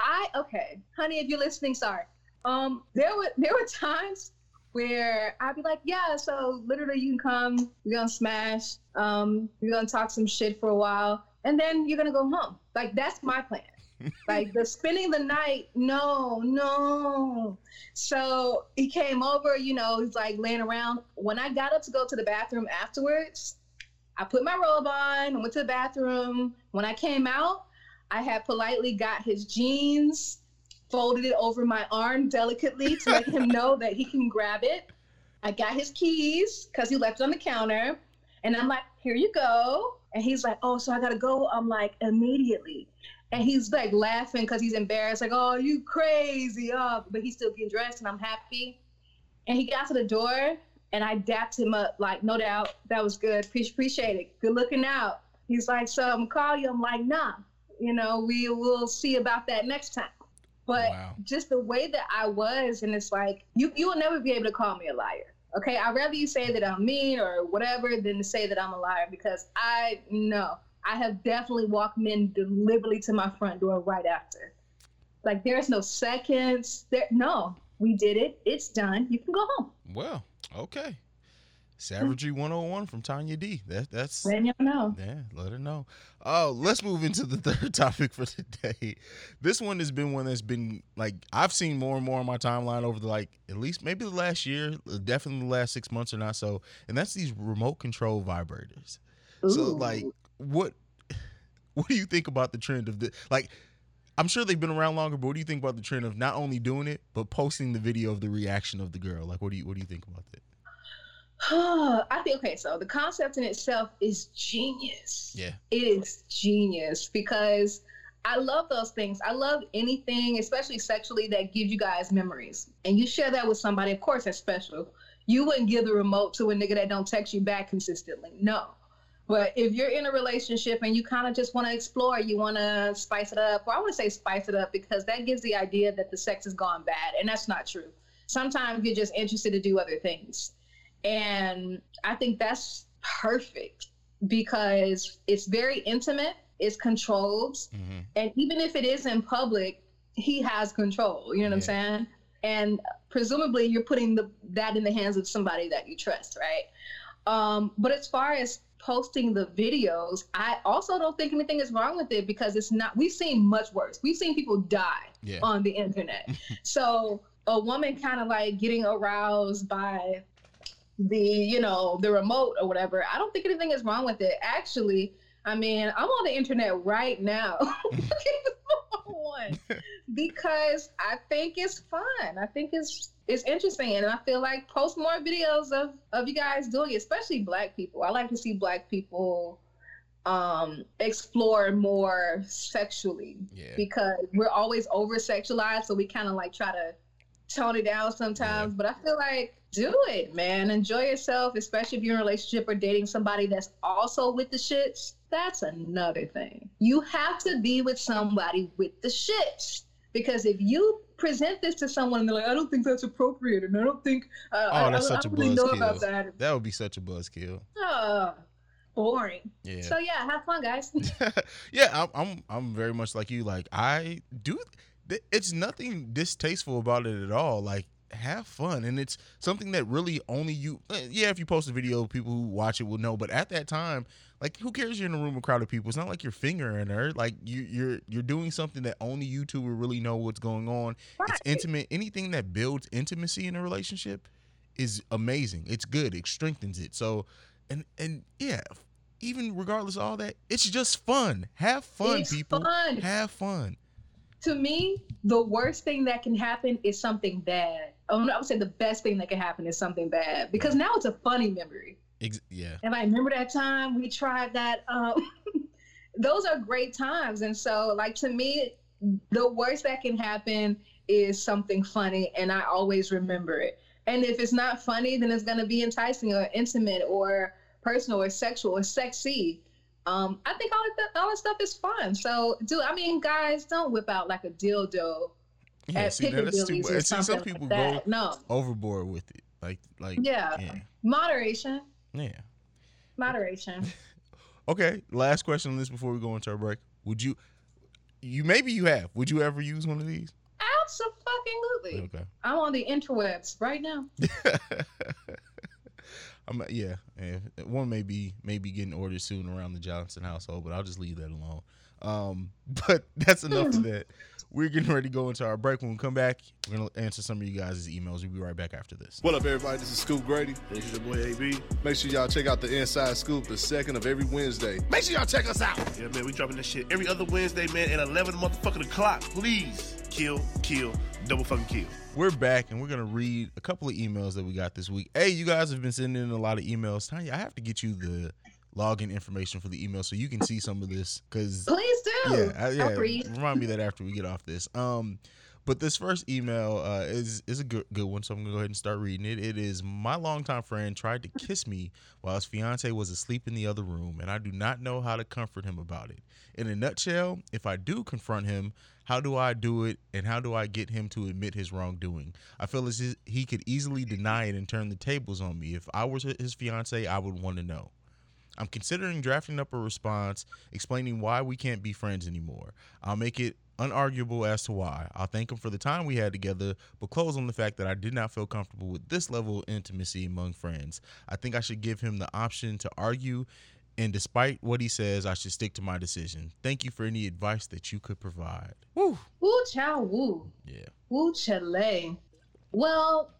I okay, honey, if you're listening, sorry. Um, there were there were times where I'd be like, yeah, so literally you can come, we're gonna smash, um, we're gonna talk some shit for a while, and then you're gonna go home. Like that's my plan. Like the spending the night, no, no. So he came over, you know, he's like laying around. When I got up to go to the bathroom afterwards, I put my robe on, went to the bathroom. When I came out, I had politely got his jeans, folded it over my arm delicately to let him know that he can grab it. I got his keys because he left it on the counter. And I'm like, here you go. And he's like, oh, so I gotta go. I'm like, immediately. And he's like laughing because he's embarrassed, like, oh, you crazy. Oh, but he's still getting dressed and I'm happy. And he got to the door and I dapped him up, like, no doubt, that was good. Pre- appreciate it. Good looking out. He's like, so I'm gonna call you. I'm like, nah, you know, we will see about that next time. But Wow. just the way that I was, and it's like, you you will never be able to call me a liar. Okay, I'd rather you say that I'm mean or whatever than to say that I'm a liar because I know I have definitely walked men deliberately to my front door right after. Like there's no seconds. There no, we did it. It's done. You can go home. Well, okay. Savagery 101 from Tanya D. That that's Then you know. Yeah, let her know. Oh, let's move into the third topic for today. This one has been one that's been like I've seen more and more on my timeline over the like at least maybe the last year, definitely the last six months or not so, and that's these remote control vibrators. So like what what do you think about the trend of the like I'm sure they've been around longer, but what do you think about the trend of not only doing it, but posting the video of the reaction of the girl? Like what do you what do you think about that? I think okay, so the concept in itself is genius. Yeah. It is genius because I love those things. I love anything, especially sexually, that gives you guys memories. And you share that with somebody, of course, that's special. You wouldn't give the remote to a nigga that don't text you back consistently. No. But if you're in a relationship and you kind of just want to explore, you want to spice it up, or I want to say spice it up because that gives the idea that the sex has gone bad, and that's not true. Sometimes you're just interested to do other things. And I think that's perfect because it's very intimate, it's controlled, Mm-hmm. and even if it is in public, he has control. You know what I'm saying? And presumably, you're putting the that in the hands of somebody that you trust, right? Um, but as far as posting the videos, I also don't think anything is wrong with it because it's not. We've seen much worse. We've seen people die Yeah. on the internet. so a woman kind of like getting aroused by the you know the remote or whatever i don't think anything is wrong with it actually i mean i'm on the internet right now looking for one because i think it's fun i think it's it's interesting and i feel like post more videos of of you guys doing it especially black people. I like to see black people um explore more sexually Yeah. because we're always over sexualized so we kind of like try to tone it down sometimes but i feel like do it man. Enjoy yourself especially if you're in a relationship or dating somebody that's also with the shits. That's another thing. You have to be with somebody with the shits Because if you present this to someone and they're like, I don't think that's appropriate, and I don't think uh, Oh, I, that's I, such I a don't really know buzzkill. about that. That would be such a buzzkill. Uh, boring. Yeah. So yeah, have fun, guys. yeah, I'm, I'm I'm very much like you. Like I do. th- It's nothing distasteful about it at all. Like have fun, and it's something that really only you. eh, Yeah, if you post a video, people who watch it will know. But at that time, like who cares? You're in a room of crowded people. It's not like you're fingering her. Like you, you're you're doing something that only you two will really know what's going on. It's intimate. Anything that builds intimacy in a relationship is amazing. It's good. It strengthens it. So, and and yeah, even regardless of all that, it's just fun. Have fun, It's people. fun. Have fun. to me, the worst thing that can happen is something bad. Oh, I would say the best thing that can happen is something bad because now it's a funny memory. Ex- yeah. And I remember that time we tried that. Um, those are great times. And so, like, to me, the worst that can happen is something funny. And I always remember it. And if it's not funny, then it's going to be enticing or intimate or personal or sexual or sexy. Um, I think all of that, all that stuff is fun. So, do I mean, guys, don't whip out like a dildo Yeah. at See, that's too Piccadilly's or. See, something some people like go. No, overboard with it. Like, like. yeah, Yeah. moderation, Yeah. moderation. Okay. Last question on this before we go into our break. Would you? You maybe you have. Would you ever use one of these? Absolutely. Okay. I'm on the interwebs right now. I'm yeah, yeah. One may be maybe getting ordered soon around the Johnson household, but I'll just leave that alone. Um, but that's enough of that. We're getting ready to go into our break. When we come back, we're gonna answer some of you guys' emails. We'll be right back after this. What up, everybody? This is Scoop Grady. This is your boy AB. Make sure y'all check out the Inside Scoop the second of every Wednesday. Make sure y'all check us out. Yeah, man, we dropping this shit every other Wednesday, man, at 11 motherfucking o'clock. Please kill, kill, double fucking kill. We're back, and we're gonna read a couple of emails that we got this week. Hey, you guys have been sending in a lot of emails. Tanya, I have to get you the login information for the email so you can see some of this because Please do. yeah, I, yeah. Remind me that after we get off this. Um, but this first email uh, is is a good good one, so I'm gonna go ahead and start reading it. It is my longtime friend tried to kiss me while his fiance was asleep in the other room, and I do not know how to comfort him about it. In a nutshell, if I do confront him, how do I do it, and how do I get him to admit his wrongdoing? I feel as if he could easily deny it and turn the tables on me. If I was his fiance, I would want to know. I'm considering drafting up a response explaining why we can't be friends anymore. I'll make it unarguable as to why. I'll thank him for the time we had together, but close on the fact that I did not feel comfortable with this level of intimacy among friends. I think I should give him the option to argue, and despite what he says, I should stick to my decision. Thank you for any advice that you could provide. Woo! Woo chow woo. Yeah. Woo chale. Well,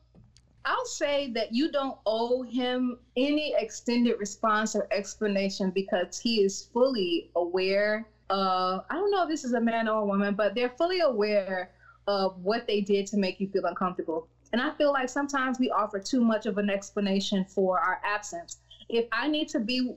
I'll say that you don't owe him any extended response or explanation because he is fully aware of, I don't know if this is a man or a woman, but they're fully aware of what they did to make you feel uncomfortable. And I feel like sometimes we offer too much of an explanation for our absence. If I need to be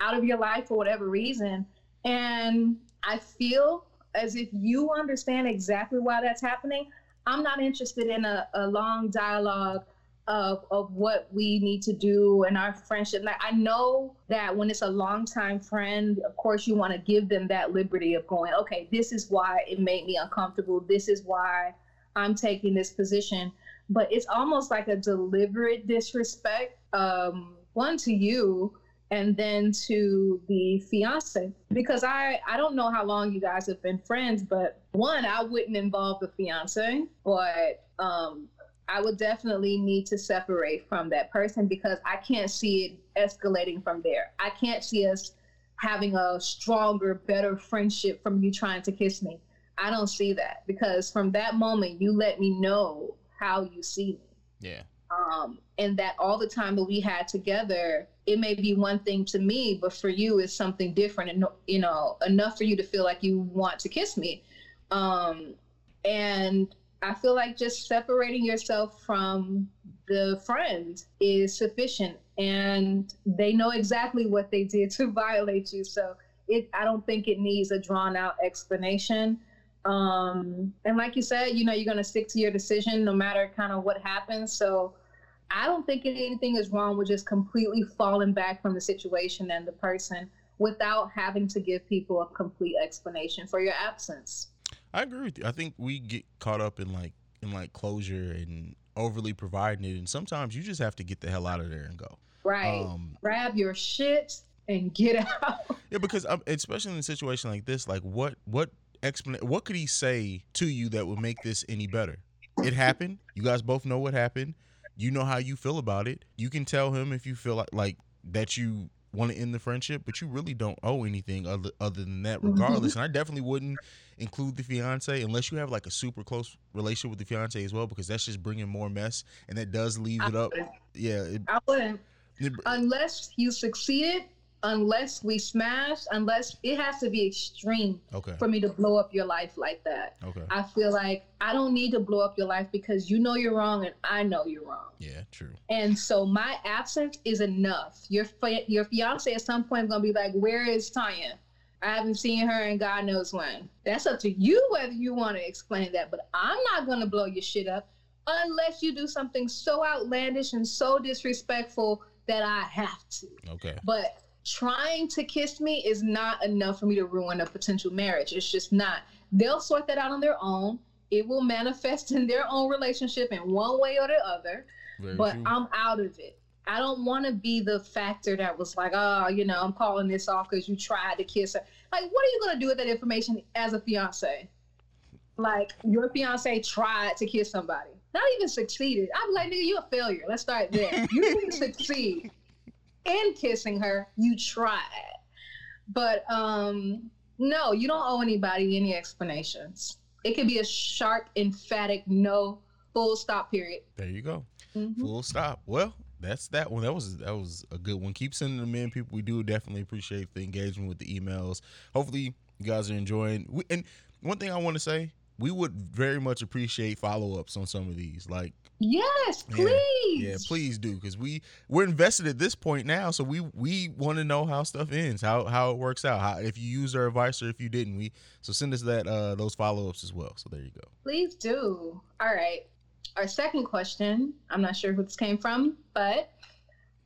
out of your life for whatever reason, and I feel as if you understand exactly why that's happening, I'm not interested in a, a long dialogue of, of what we need to do and our friendship. Like I know that when it's a longtime friend, of course you want to give them that liberty of going, okay, this is why it made me uncomfortable. This is why I'm taking this position. But it's almost like a deliberate disrespect, um, one to you and then to the fiance because I I don't know how long you guys have been friends, but one I wouldn't involve the fiance, but um, I would definitely need to separate from that person because I can't see it escalating from there. I can't see us having a stronger, better friendship from you trying to kiss me. I don't see that because from that moment you let me know how you see me Yeah. um, and that all the time that we had together, it may be one thing to me, but for you, it's something different, and you know, enough for you to feel like you want to kiss me. Um, and I feel like just separating yourself from the friend is sufficient, and they know exactly what they did to violate you. So it, I don't think it needs a drawn out explanation. Um, and like you said, you know, you're going to stick to your decision no matter kind of what happens. So I don't think anything is wrong with just completely falling back from the situation and the person without having to give people a complete explanation for your absence. I agree with you. I think we get caught up in like in like closure and overly providing it, and sometimes you just have to get the hell out of there and go. Right. Um, Grab your shit and get out. Yeah, because um, especially in a situation like this, like what what explanation? What could he say to you that would make this any better? It happened. You guys both know what happened. You know how you feel about it. You can tell him if you feel like like that you want to end the friendship, but you really don't owe anything other other than that, regardless. And I definitely wouldn't include the fiance unless you have like a super close relationship with the fiance as well, because that's just bringing more mess, and that does leave it up. Yeah, it, I wouldn't. it- Unless you succeeded, unless we smashed, unless it has to be extreme okay, for me to blow up your life like that. okay, I feel like I don't need to blow up your life because you know you're wrong and I know you're wrong. yeah, true. And so my absence is enough. Your your fiance at some point is gonna be like, "Where is Tanya? I haven't seen her in God knows when." That's up to you whether you want to explain that. But I'm not gonna blow your shit up unless you do something so outlandish and so disrespectful that I have to. Okay, But trying to kiss me is not enough for me to ruin a potential marriage. It's just not. They'll sort that out on their own. It will manifest in their own relationship in one way or the other very but true. I'm out of it. I don't want to be the factor that was like, oh, you know, I'm calling this off because you tried to kiss her. Like, what are you gonna do with that information as a fiance? Like, your fiance tried to kiss somebody, not even succeeded. I'm like, nigga, you a failure. Let's start there. You didn't succeed in kissing her. You tried, but um, no, you don't owe anybody any explanations. It could be a sharp, emphatic no, full stop. Period. there you go. Mhm. Full stop. Well, that's that one. That was that was a good one. Keep sending them in, people. We do definitely appreciate the engagement with the emails. Hopefully, you guys are enjoying. We, and one thing I want to say, we would very much appreciate follow ups on some of these. Like, Yes, please. yeah, please do, because we we're invested at this point now. So we we want to know how stuff ends, how how it works out, how if you use our advice or if you didn't. We so send us that uh those follow ups as well. So there you go. Please do. All right. Our second question, I'm not sure who this came from, but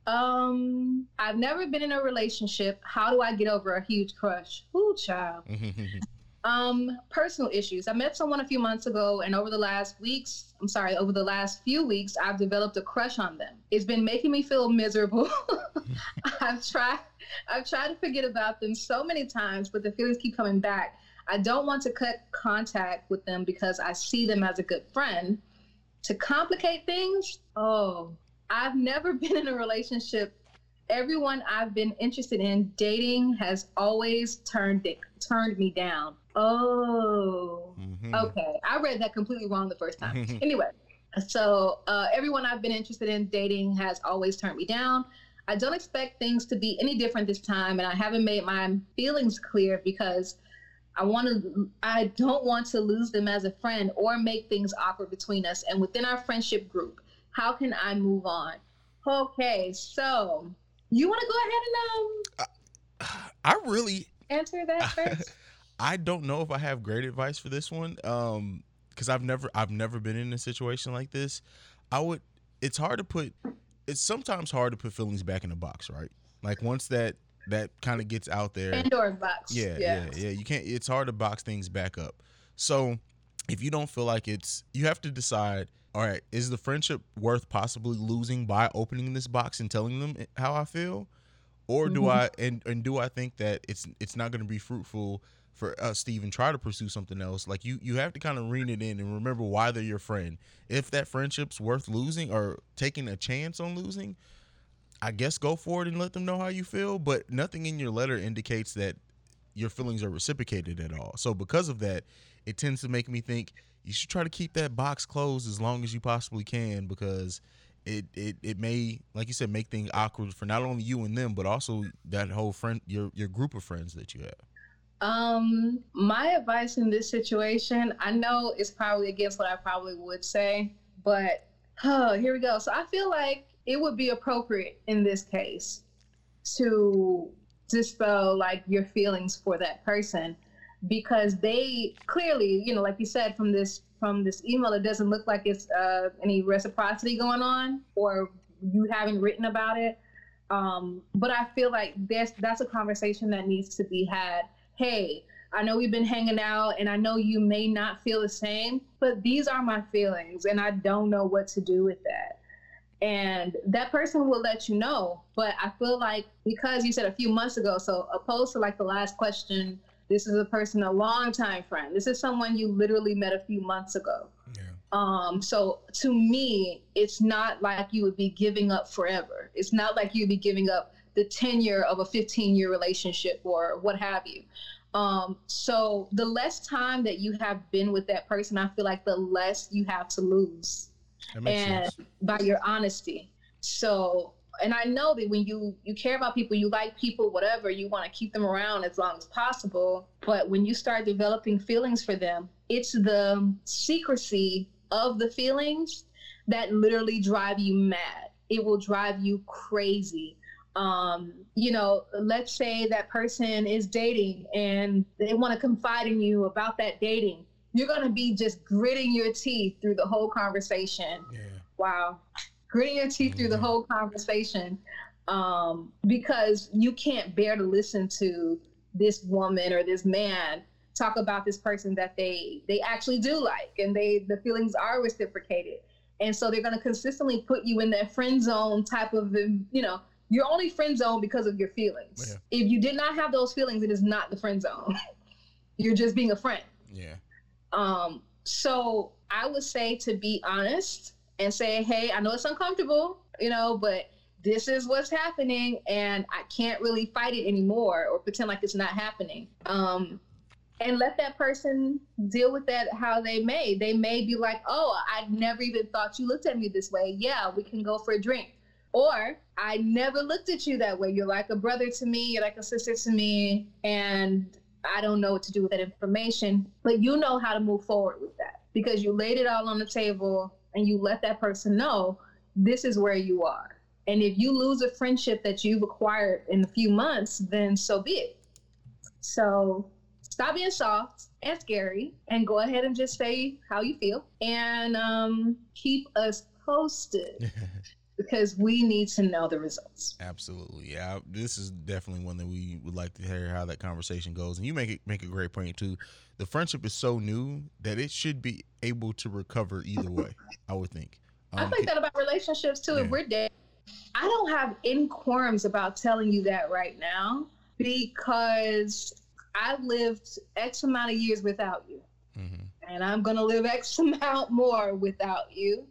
um I've never been in a relationship. How do I get over a huge crush? Ooh, child. Um, personal issues. I met someone a few months ago, and over the last weeks, I'm sorry, over the last few weeks, I've developed a crush on them. It's been making me feel miserable. I've tried, I've tried to forget about them so many times, but the feelings keep coming back. I don't want to cut contact with them because I see them as a good friend. To complicate things, oh, I've never been in a relationship. Everyone I've been interested in dating has always turned it, turned me down. Oh, Mhm. okay. I read that completely wrong the first time. anyway, so uh, everyone I've been interested in dating has always turned me down. I don't expect things to be any different this time, and I haven't made my feelings clear because I want to. I don't want to lose them as a friend or make things awkward between us and within our friendship group. How can I move on? Okay, so you want to go ahead and um, I really answer that first? I don't know if I have great advice for this one. Um, because I've never I've never been in a situation like this. I would it's hard to put it's sometimes hard to put feelings back in a box, right? Like once that that kind of gets out there. Pandora box. Yeah, yeah, yeah. You can't it's hard to box things back up. So if you don't feel like it's you have to decide, all right, is the friendship worth possibly losing by opening this box and telling them how I feel? Or do Mhm. I and and do I think that it's it's not going to be fruitful for us to even try to pursue something else? Like you you have to kind of rein it in and remember why they're your friend. If that friendship's worth losing or taking a chance on losing, I guess go for it and let them know how you feel, but nothing in your letter indicates that your feelings are reciprocated at all. So because of that, it tends to make me think you should try to keep that box closed as long as you possibly can because it it, it may like you said make things awkward for not only you and them but also that whole friend your your group of friends that you have. Um, my advice in this situation, I know it's probably against what I probably would say, but oh, here we go. So I feel like it would be appropriate in this case to dispel like your feelings for that person because they clearly, you know, like you said from this from this email, it doesn't look like it's uh, any reciprocity going on or you haven't written about it. Um, but I feel like there's that's a conversation that needs to be had hey, I know we've been hanging out and I know you may not feel the same, but these are my feelings and I don't know what to do with that. And that person will let you know. But I feel like because you said a few months ago, so opposed to like the last question, this is a person, a long time friend. This is someone you literally met a few months ago. Yeah. Um, so to me, it's not like you would be giving up forever. It's not like you'd be giving up the tenure of a 15 year relationship or what have you. Um, so the less time that you have been with that person, I feel like the less you have to lose. And sense. by your honesty. So and I know that when you you care about people, you like people, whatever, you want to keep them around as long as possible. But when you start developing feelings for them, it's the secrecy of the feelings that literally drive you mad. It will drive you crazy. Um, you know, let's say that person is dating and they want to confide in you about that dating. You're going to be just gritting your teeth through the whole conversation. Yeah. Wow. Gritting your teeth through the whole conversation um, because you can't bear to listen to this woman or this man talk about this person that they they actually do like and they the feelings are reciprocated and so they're going to consistently put you in that friend zone type of you know you're only friend zone because of your feelings Yeah. if you did not have those feelings it is not the friend zone you're just being a friend Yeah. Um, so I would say to be honest and say, hey, I know it's uncomfortable, you know, but this is what's happening and I can't really fight it anymore or pretend like it's not happening. Um, and let that person deal with that how they may. They may be like, oh, I never even thought you looked at me this way. Yeah, we can go for a drink. Or I never looked at you that way. You're like a brother to me, you're like a sister to me, and I don't know what to do with that information. But you know how to move forward with that because you laid it all on the table and you let that person know this is where you are. And if you lose a friendship that you've acquired in a few months, then so be it. So stop being soft and scary and go ahead and just say how you feel and um, keep us posted because we need to know the results. Absolutely, yeah. This is definitely one that we would like to hear how that conversation goes. And you make it make a great point too. The friendship is so new that it should be able to recover either way. I would think. I Um, think that about relationships too. Yeah. If we're dead, I don't have any qualms about telling you that right now because I've lived X amount of years without you, mhm. and I'm gonna live X amount more without you,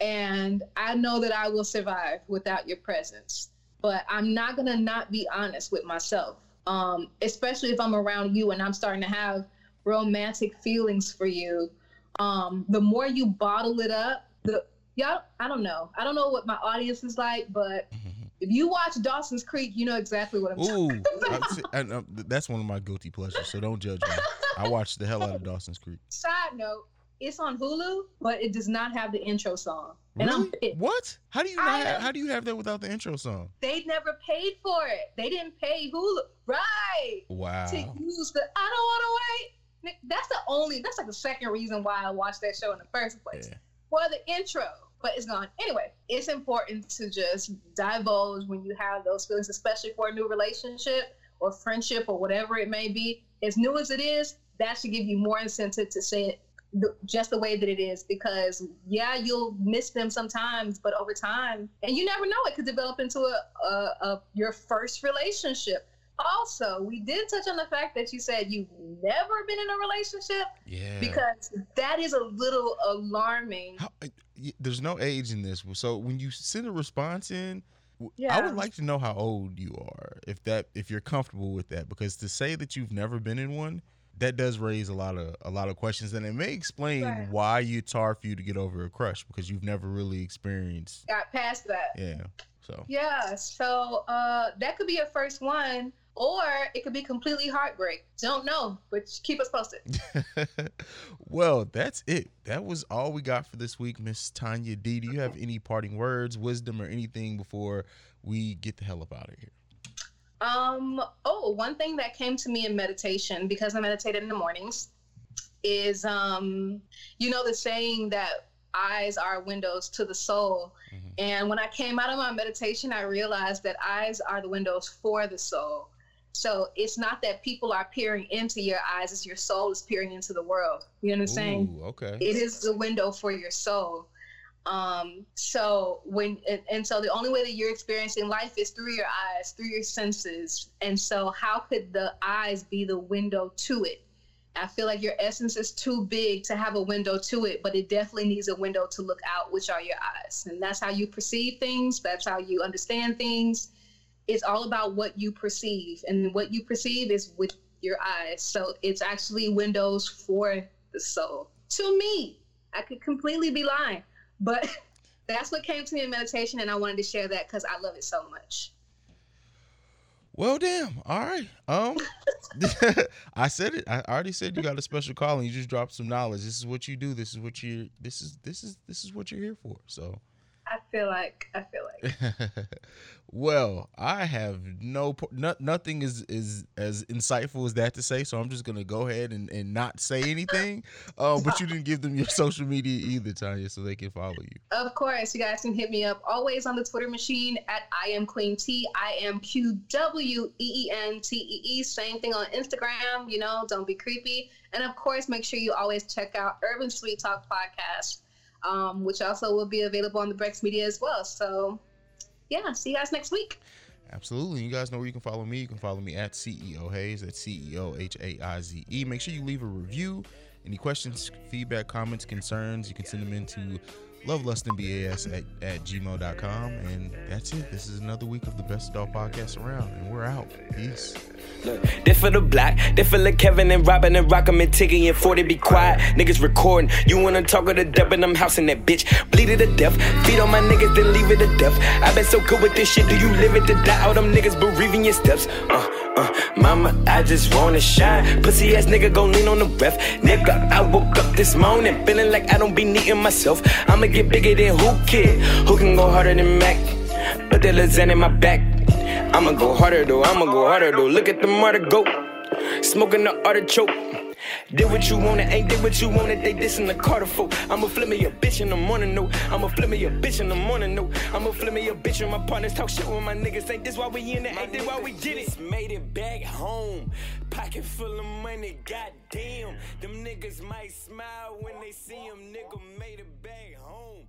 and I know that I will survive without your presence. But I'm not gonna not be honest with myself, um, especially if I'm around you and I'm starting to have romantic feelings for you. Um, the more you bottle it up, the y'all i don't know i don't know what my audience is like but if you watch dawson's creek you know exactly what i'm talking Ooh, I, see- I, uh, that's one of my guilty pleasures. So don't judge me. I watched the hell out of Dawson's Creek. side note it's on hulu but it does not have the intro song and i'm Really? pissed. What? How do you not? Have, how do you have that without the intro song? they never paid for it they didn't pay hulu right Wow. to use the i don't want to wait that's the only that's like the second reason why i watched that show in the first place Yeah. for the intro, but it's gone. Anyway, it's important to just divulge when you have those feelings, especially for a new relationship or friendship or whatever it may be. As new as it is, that should give you more incentive to say it the, just the way that it is because yeah you'll miss them sometimes but over time and you never know it could develop into a, a, a your first relationship also we did touch on the fact that you said you've never been in a relationship Yeah. because that is a little alarming. How, there's no age in this. So when you send a response in, w- I Yeah. would like to know how old you are, if that if you're comfortable with that, because to say that you've never been in one, that does raise a lot of a lot of questions, and it may explain Right. why it's hard for you to get over a crush because you've never really experienced. Got past that. Yeah. So Yeah, so uh, that could be a first one, or it could be completely heartbreak. Don't know, but keep us posted. well, that's it. That was all we got for this week, Miss Tanya D. Do you have any parting words, wisdom, or anything before we get the hell up out of here? Um, oh, one thing that came to me in meditation because I meditated in the mornings is um, you know the saying that eyes are windows to the soul. Mhm. And when I came out of my meditation, I realized that eyes are the windows for the soul. So it's not that people are peering into your eyes; it's your soul is peering into the world. You know what I'm saying? Ooh, okay. It is the window for your soul. Um, so when and, and so the only way that you're experiencing life is through your eyes, through your senses. And so how could the eyes be the window to it? I feel like your essence is too big to have a window to it, but it definitely needs a window to look out, which are your eyes. And that's how you perceive things, that's how you understand things. It's all about what you perceive, and what you perceive is with your eyes. So it's actually windows for the soul. To me, I could completely be lying, but that's what came to me in meditation, and I wanted to share that because I love it so much. Well, damn. All right. Um, I said it. I already said you got a special call, and you just dropped some knowledge. This is what you do. This is what you. This is this is this is what you're here for. So. I feel like I feel like well, I have no, no nothing is is as insightful as that to say, so I'm just gonna go ahead and, and not say anything. Uh, but you didn't give them your social media either, Tanya, so they can follow you. Of course, you guys can hit me up always on the Twitter machine at I am Queen T. I am Q W E E N T E E. Same thing on Instagram. You know, don't be creepy. And of course, make sure you always check out Urban Sweet Talk podcast, um, which also will be available on the Brex Media as well. So, yeah, see you guys next week. Absolutely. You guys know where you can follow me. You can follow me at CEO Hayes at CEO H A I Z E. Make sure you leave a review. Any questions, feedback, comments, concerns, you can send them into lovelustingBAS at, at gmail.com. And that's it. This is another week of the best adult podcast around. And we're out. Peace. Look, they for the black, they for the Kevin and Robin and Rock'em and Tiggy and 40 be quiet. Niggas recording. You wanna talk with the dub and I'm housing that bitch. Bleed it to death. Feed on my niggas, then leave it to death. I been so good with this shit. Do you live it to die? All them niggas bereaving your steps. Uh, uh, mama, I just wanna shine. Pussy ass nigga gon' lean on the ref. Nigga, I woke up this morning feeling like I don't be needing myself. I'ma get bigger than who kid? Who can go harder than Mac? Put that lasagna in my back. I'ma go harder though, I'ma go harder though. Look at the martyr go. Smoking the artichoke. Did what you wanted, ain't did what you wanted. They dissing the Carter folk. I'ma flip me a bitch in the morning, no. I'ma flip me a bitch in the morning, no. I'ma flip me a bitch when my partners talk shit with my niggas. Ain't this why we in it? Ain't this why we get it? Made it back home. Pocket full of money, goddamn. Them niggas might smile when they see him. Nigga made it back home.